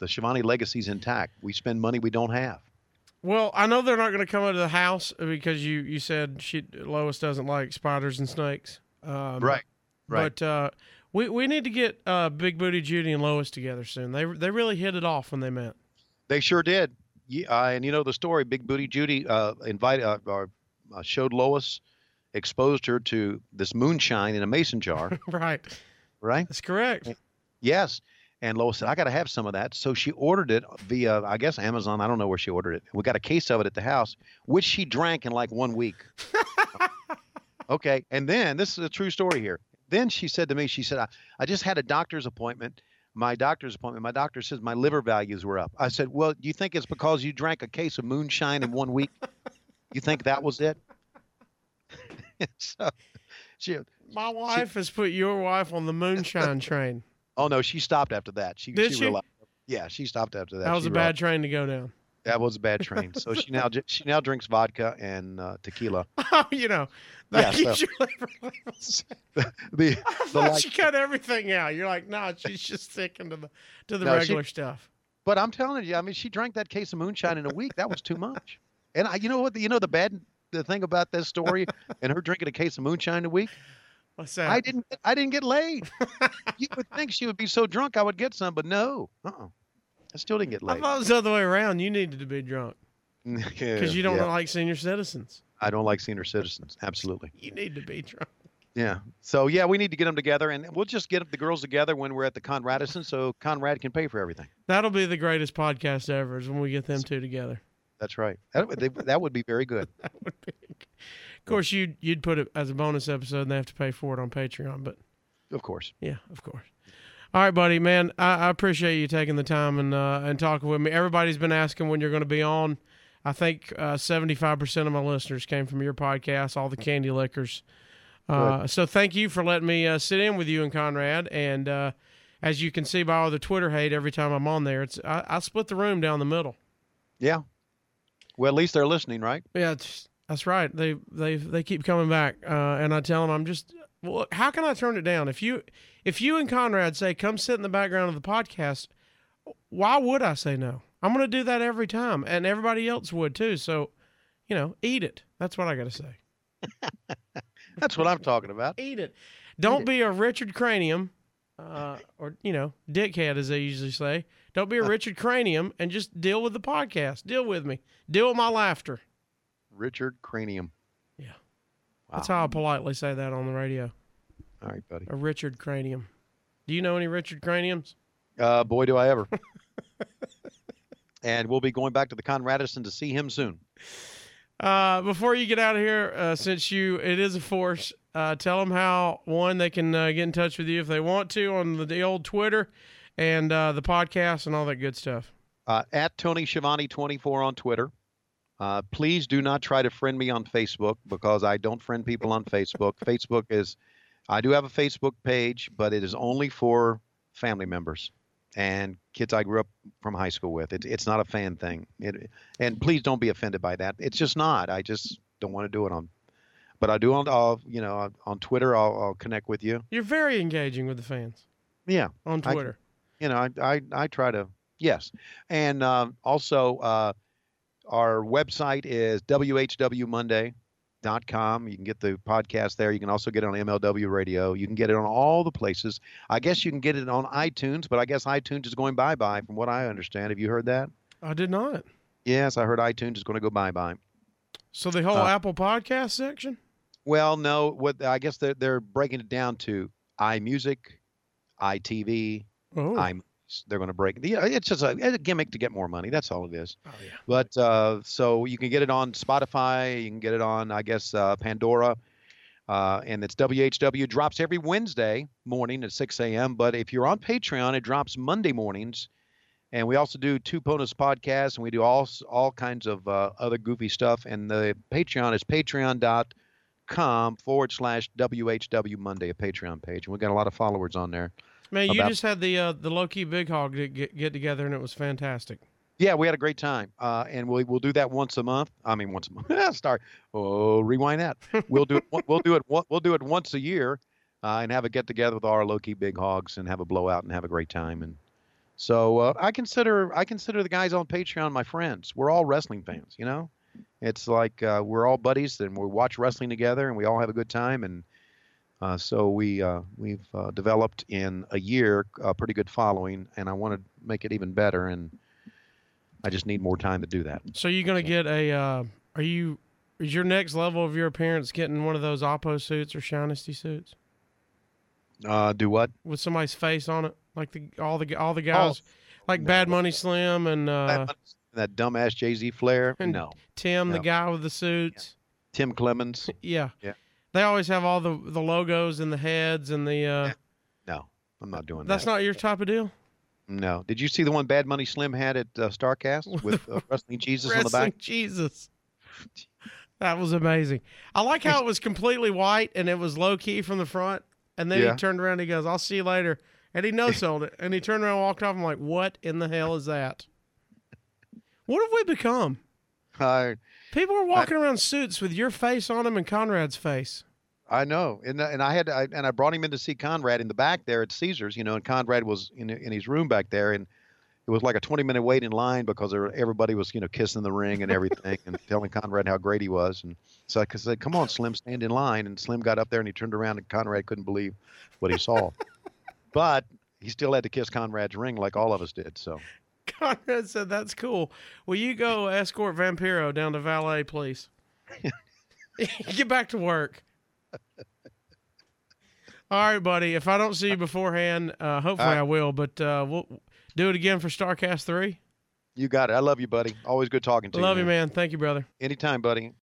the Schiavone legacy's intact. We spend money we don't have. Well, I know they're not going to come into the house because you, you said she Lois doesn't like spiders and snakes. Um, Right. Right. But uh, we we need to get uh, Big Booty Judy and Lois together soon. They they really hit it off when they met. They sure did. Yeah, uh, and you know the story. Big Booty Judy uh, invited, uh, or, uh, showed Lois, exposed her to this moonshine in a mason jar. right. right? That's correct. Yes. And Lois said, I got to have some of that. So she ordered it via, I guess, Amazon. I don't know where she ordered it. We got a case of it at the house, which she drank in like one week. okay. And then, this is a true story here. Then she said to me, she said, I, I just had a doctor's appointment. My doctor's appointment. My doctor says my liver values were up. I said, Well, do you think it's because you drank a case of moonshine in one week? You think that was it? so she, My wife has put your wife on the moonshine train. Oh no, she stopped after that. She, Did she? realized, yeah, she stopped after that. That was She a realized- bad train to go down. That was a bad train. So she now she now drinks vodka and uh, tequila. Oh, you know, that Yeah, keeps so- your liver levels. The, I the thought like, she cut everything out. You're like, no, she's just sticking to the to the No, she- regular stuff. but I'm telling you, I mean, she drank that case of moonshine in a week. That was too much. And I, you know what? You know the bad the thing about this story and her drinking a case of moonshine a week. What's that? I didn't I didn't get laid. you would think she would be so drunk I would get some, but no. Uh-uh. I still didn't get laid. I thought it was the other way around. You needed to be drunk because you don't like senior citizens. I don't like senior citizens. Absolutely. You need to be drunk. Yeah. So yeah, we need to get them together, and we'll just get the girls together when we're at the Conradison, so Conrad can pay for everything. That'll be the greatest podcast ever is when we get them two together. That's right. That, would- that would be very good. That would be. Of course, you'd you'd put it as a bonus episode, and they have to pay for it on Patreon. But Of course. yeah, of course. All right, buddy, man. I, I appreciate you taking the time and uh, and talking with me. Everybody's been asking when you're going to be on. I think seventy five percent of my listeners came from your podcast, all the candy lickers. Uh, so thank you for letting me uh, sit in with you and Conrad. And uh, as you can see by all the Twitter hate, every time I'm on there, it's I, I split the room down the middle. Yeah. Well, at least they're listening, right? Yeah, it's, that's right. They they they keep coming back, uh, and I tell them I'm just. Well, how can I turn it down? If you if you and Conrad say come sit in the background of the podcast, why would I say no? I'm going to do that every time, and everybody else would too. So, you know, eat it. That's what I got to say. That's what I'm talking about. Eat it. Don't be a Richard Cranium, uh, or you know, dickhead as they usually say. Don't be a Richard Cranium, and just deal with the podcast. Deal with me. Deal with my laughter. Richard Cranium. Yeah. Wow. That's how I politely say that on the radio. All right, buddy. A Richard Cranium. Do you know any Richard Craniums? Uh, boy, do I ever. and we'll be going back to the Conradison to see him soon. Uh, before you get out of here, uh, since you it is a force, uh, tell them how one they can uh, get in touch with you if they want to on the, the old Twitter and uh, the podcast and all that good stuff. Uh, at Tony Schiavone 24 on Twitter. Uh, please do not try to friend me on Facebook because I don't friend people on Facebook. Facebook is, I do have a Facebook page, but it is only for family members and kids I grew up from high school with. It, it's not a fan thing. It, and please don't be offended by that. It's just not. I just don't want to do it on. But I do on, I'll, you know, on Twitter. I'll, I'll connect with you. You're very engaging with the fans Yeah, on I- Twitter. you know, I I, I try to yes, and um, also uh, our website is whwmonday.com. You can get the podcast there. You can also get it on MLW Radio. You can get it on all the places. I guess you can get it on iTunes, but I guess iTunes is going bye bye, from what I understand. Have you heard that? I did not. Yes, I heard iTunes is going to go bye bye. So the whole Uh, Apple Podcast section. Well, no, what I guess they're they're breaking it down to iMusic, iTV, Oh, I'm they're going to break. Yeah, it's just a, a gimmick to get more money. That's all it is. oh yeah. But uh, so you can get it on Spotify. You can get it on, I guess, uh, Pandora. Uh, and it's WHW drops every Wednesday morning at 6 a.m. But if you're on Patreon, it drops Monday mornings. And we also do two bonus podcasts, and we do all all kinds of uh, other goofy stuff. And the Patreon is patreon.com forward slash WHW Monday, a Patreon page. And we've got a lot of followers on there. Man, you about- just had the uh, the low key big hog get, get get together and it was fantastic. Yeah, we had a great time, uh, and we'll we'll do that once a month. I mean, once a month. Start. Oh, rewind that. We'll do it. We'll do it. We'll do it once a year, uh, and have a get together with our low key big hogs and have a blowout and have a great time. And so uh, I consider I consider the guys on Patreon my friends. We're all wrestling fans, you know. It's like uh, we're all buddies and we watch wrestling together and we all have a good time and. Uh, so we uh, we've uh, developed in a year a pretty good following, and I want to make it even better. And I just need more time to do that. So you're gonna get a? Uh, are you? Is your next level of your appearance getting one of those Oppo suits or Shinesty suits Uh, do what? with somebody's face on it, like the all the all the guys, like no. Bad Money Slim and uh, that dumbass Jay Z Flair? and- No. Tim, the guy with the suits. Tim Clemens? Yeah. Yeah. They always have all the the logos and the heads and the. Uh, No, I'm not doing that's that. That's not your type of deal. No. Did you see the one Bad Money Slim had at uh, Starrcast with uh, Wrestling Jesus on the Wrestling back? Jesus. That was amazing. I like how it was completely white and it was low key from the front. And then Yeah. he turned around and he goes, I'll see you later. And he no sold it. And he turned around and walked off. I'm like, what in the hell is that? What have we become? Uh, People are walking around suits with your face on them and Conrad's face. I know, and uh, and I had I, and I brought him in to see Conrad in the back there at Caesars, you know, and Conrad was in in his room back there, and it was like a 20 minute wait in line because there, everybody was you know kissing the ring and everything and telling Conrad how great he was, and so I said, "Come on, Slim, stand in line." And Slim got up there and he turned around and Conrad couldn't believe what he saw, but he still had to kiss Conrad's ring like all of us did. So Conrad said, "That's cool. Will you go escort Vampiro down to Valet, please? Get back to work." All right, buddy. If I don't see you beforehand, uh, hopefully right. I will. But uh, we'll do it again for Starrcast three. You got it. I love you, buddy. Always good talking to you. Love you, man. Thank you, brother. Anytime, buddy.